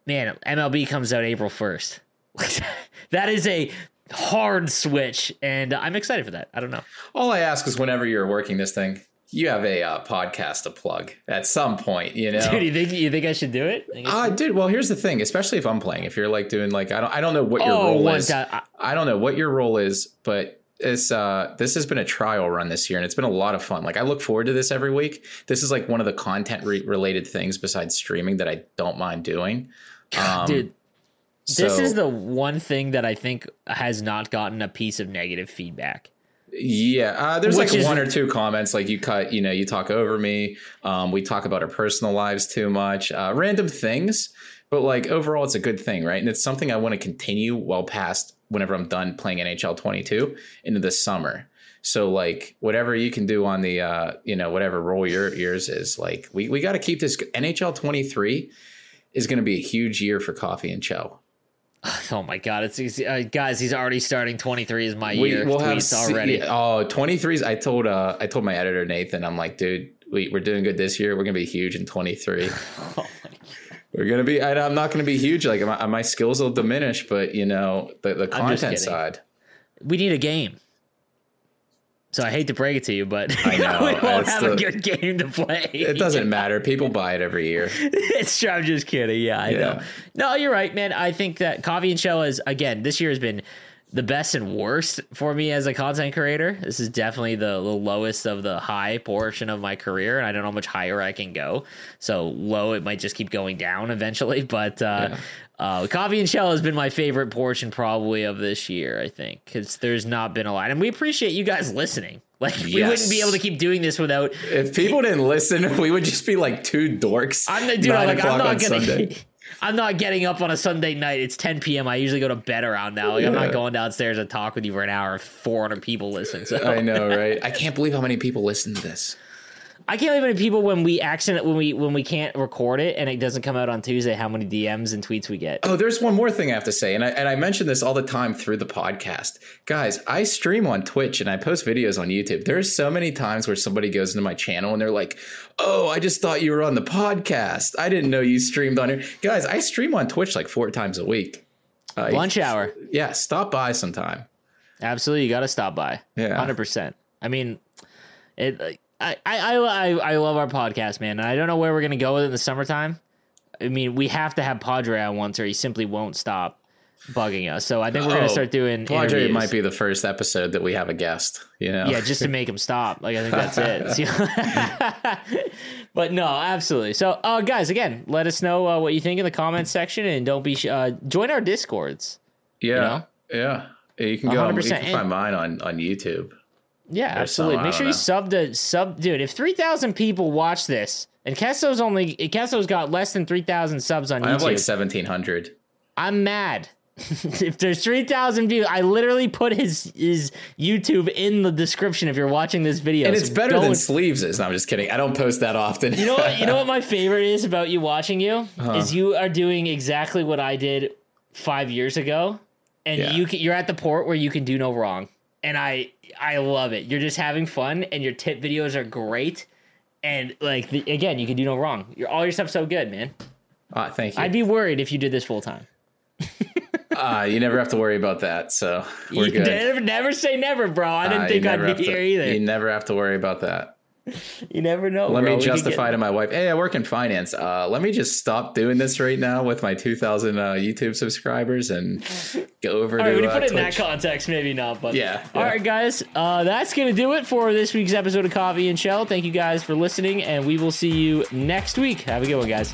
man, MLB comes out April 1st. that is a hard switch, and I'm excited for that. I don't know. All I ask is whenever you're working this thing, you have a uh, podcast to plug at some point, you know. Dude, you think you think I should do it? Uh, dude, well, here's the thing, especially if I'm playing. If you're like doing like I don't I don't know what your Oh, role is. I- I don't know what your role is, but it's uh this has been a trial run this year and it's been a lot of fun. Like I look forward to this every week. This is like one of the content re- related things besides streaming that I don't mind doing. Um, Dude, this is the one thing that I think has not gotten a piece of negative feedback. Yeah, uh, there's Which like one or two comments like you cut, you know, you talk over me. Um, we talk about our personal lives too much, uh, random things. But like overall, it's a good thing, right? And it's something I want to continue well past whenever I'm done playing NHL 22 into the summer. So like whatever you can do on the, uh, you know, whatever role your yours is, like we we got to keep this. NHL 23 is going to be a huge year for Coffee and Chel. Oh my god, it's uh, guys. He's already starting. Twenty three is my we, year. we'll have already. oh 23s i told uh i told my editor nathan i'm like dude we, we're doing good this year we're gonna be huge in 23 we're gonna be I, i'm not gonna be huge like my, my skills will diminish but you know the, the content side We need a game. So I hate to break it to you, but I know, we won't have the- a good game to play. it doesn't matter people buy it every year it's true. I'm just kidding. Yeah, I know. No, you're right, man. I think that Coffee and Chel is again this year has been the best and worst for me as a content creator. This is definitely the, the lowest of the high portion of my career, and I don't know how much higher I can go. So low, it might just keep going down eventually. But uh, uh, Coffee and Chel has been my favorite portion probably of this year. I think because there's not been a lot, and we appreciate you guys listening. Like we Yes. wouldn't be able to keep doing this without if people didn't listen we would just be like two dorks I'm the dude. I'm like, I'm not on gonna. I'm not getting up on a Sunday night. It's 10 p.m. I usually go to bed around now. Like, I'm not going downstairs and talk with you for an hour. if 400 people listen. So i know right i can't believe how many people listen to this I can't believe how many people when we accident when we when we can't record it and it doesn't come out on Tuesday. How many DMs and tweets we get? Oh, there's one more thing I have to say, and I and I mention this all the time through the podcast, guys. I stream on Twitch and I post videos on YouTube. There's so many times where somebody goes into my channel and they're like, "Oh, I just thought you were on the podcast. I didn't know you streamed on here." Guys, I stream on Twitch like four times a week. Uh, Lunch hour. yeah, stop by sometime. Absolutely, you got to stop by. Yeah. hundred percent. I mean, it. I, I I I love our podcast, man. And I don't know where we're gonna go with it in the summertime. I mean, we have to have Padre on once, or he simply won't stop bugging us. So I think we're gonna Oh, start doing. Padre interviews. might be the first episode that we have a guest. You know, yeah, just to make him stop. Like I think that's it. but no, absolutely. So, uh, guys, again, let us know uh, what you think in the comments section, and don't be sh- uh, join our discords. yeah, yeah. You can go. 100%. can find mine on on YouTube. Yeah, absolutely. I Make don't sure you sub to sub, dude. If three thousand people watch this, and Kesso's only Kesso's got less than three thousand subs on YouTube, I have like seventeen hundred. I'm mad. if there's three thousand views, I literally put his his YouTube in the description. If you're watching this video, And So it's better go than sleeves is. No, I'm just kidding. I don't post that often. You know what? You know what my favorite is about you watching you Uh-huh. is you are doing exactly what I did five years ago, and Yeah. you can, you're at the port where you can do no wrong, and I I love it. You're just having fun, and your tip videos are great, and like the, again, you can do no wrong. Your all your stuff's so good, man. Ah, thank you. I'd be worried if you did this full time. uh, you never have to worry about that. So we're you good. Never, never say never, bro. I didn't Uh, think I'd be to- here either. You never have to worry about that. You never know. Let bro. me We justify get- to my wife, hey, I work in finance. Uh, let me just stop doing this right now with my 2,000 uh, YouTube subscribers and go over All to right, when you uh, put it in that context, maybe not, but Yeah, All yeah. right, guys, uh, that's gonna do it for this week's episode of Coffee and Chel. Thank you guys for listening, and we will see you next week. Have a good one, guys.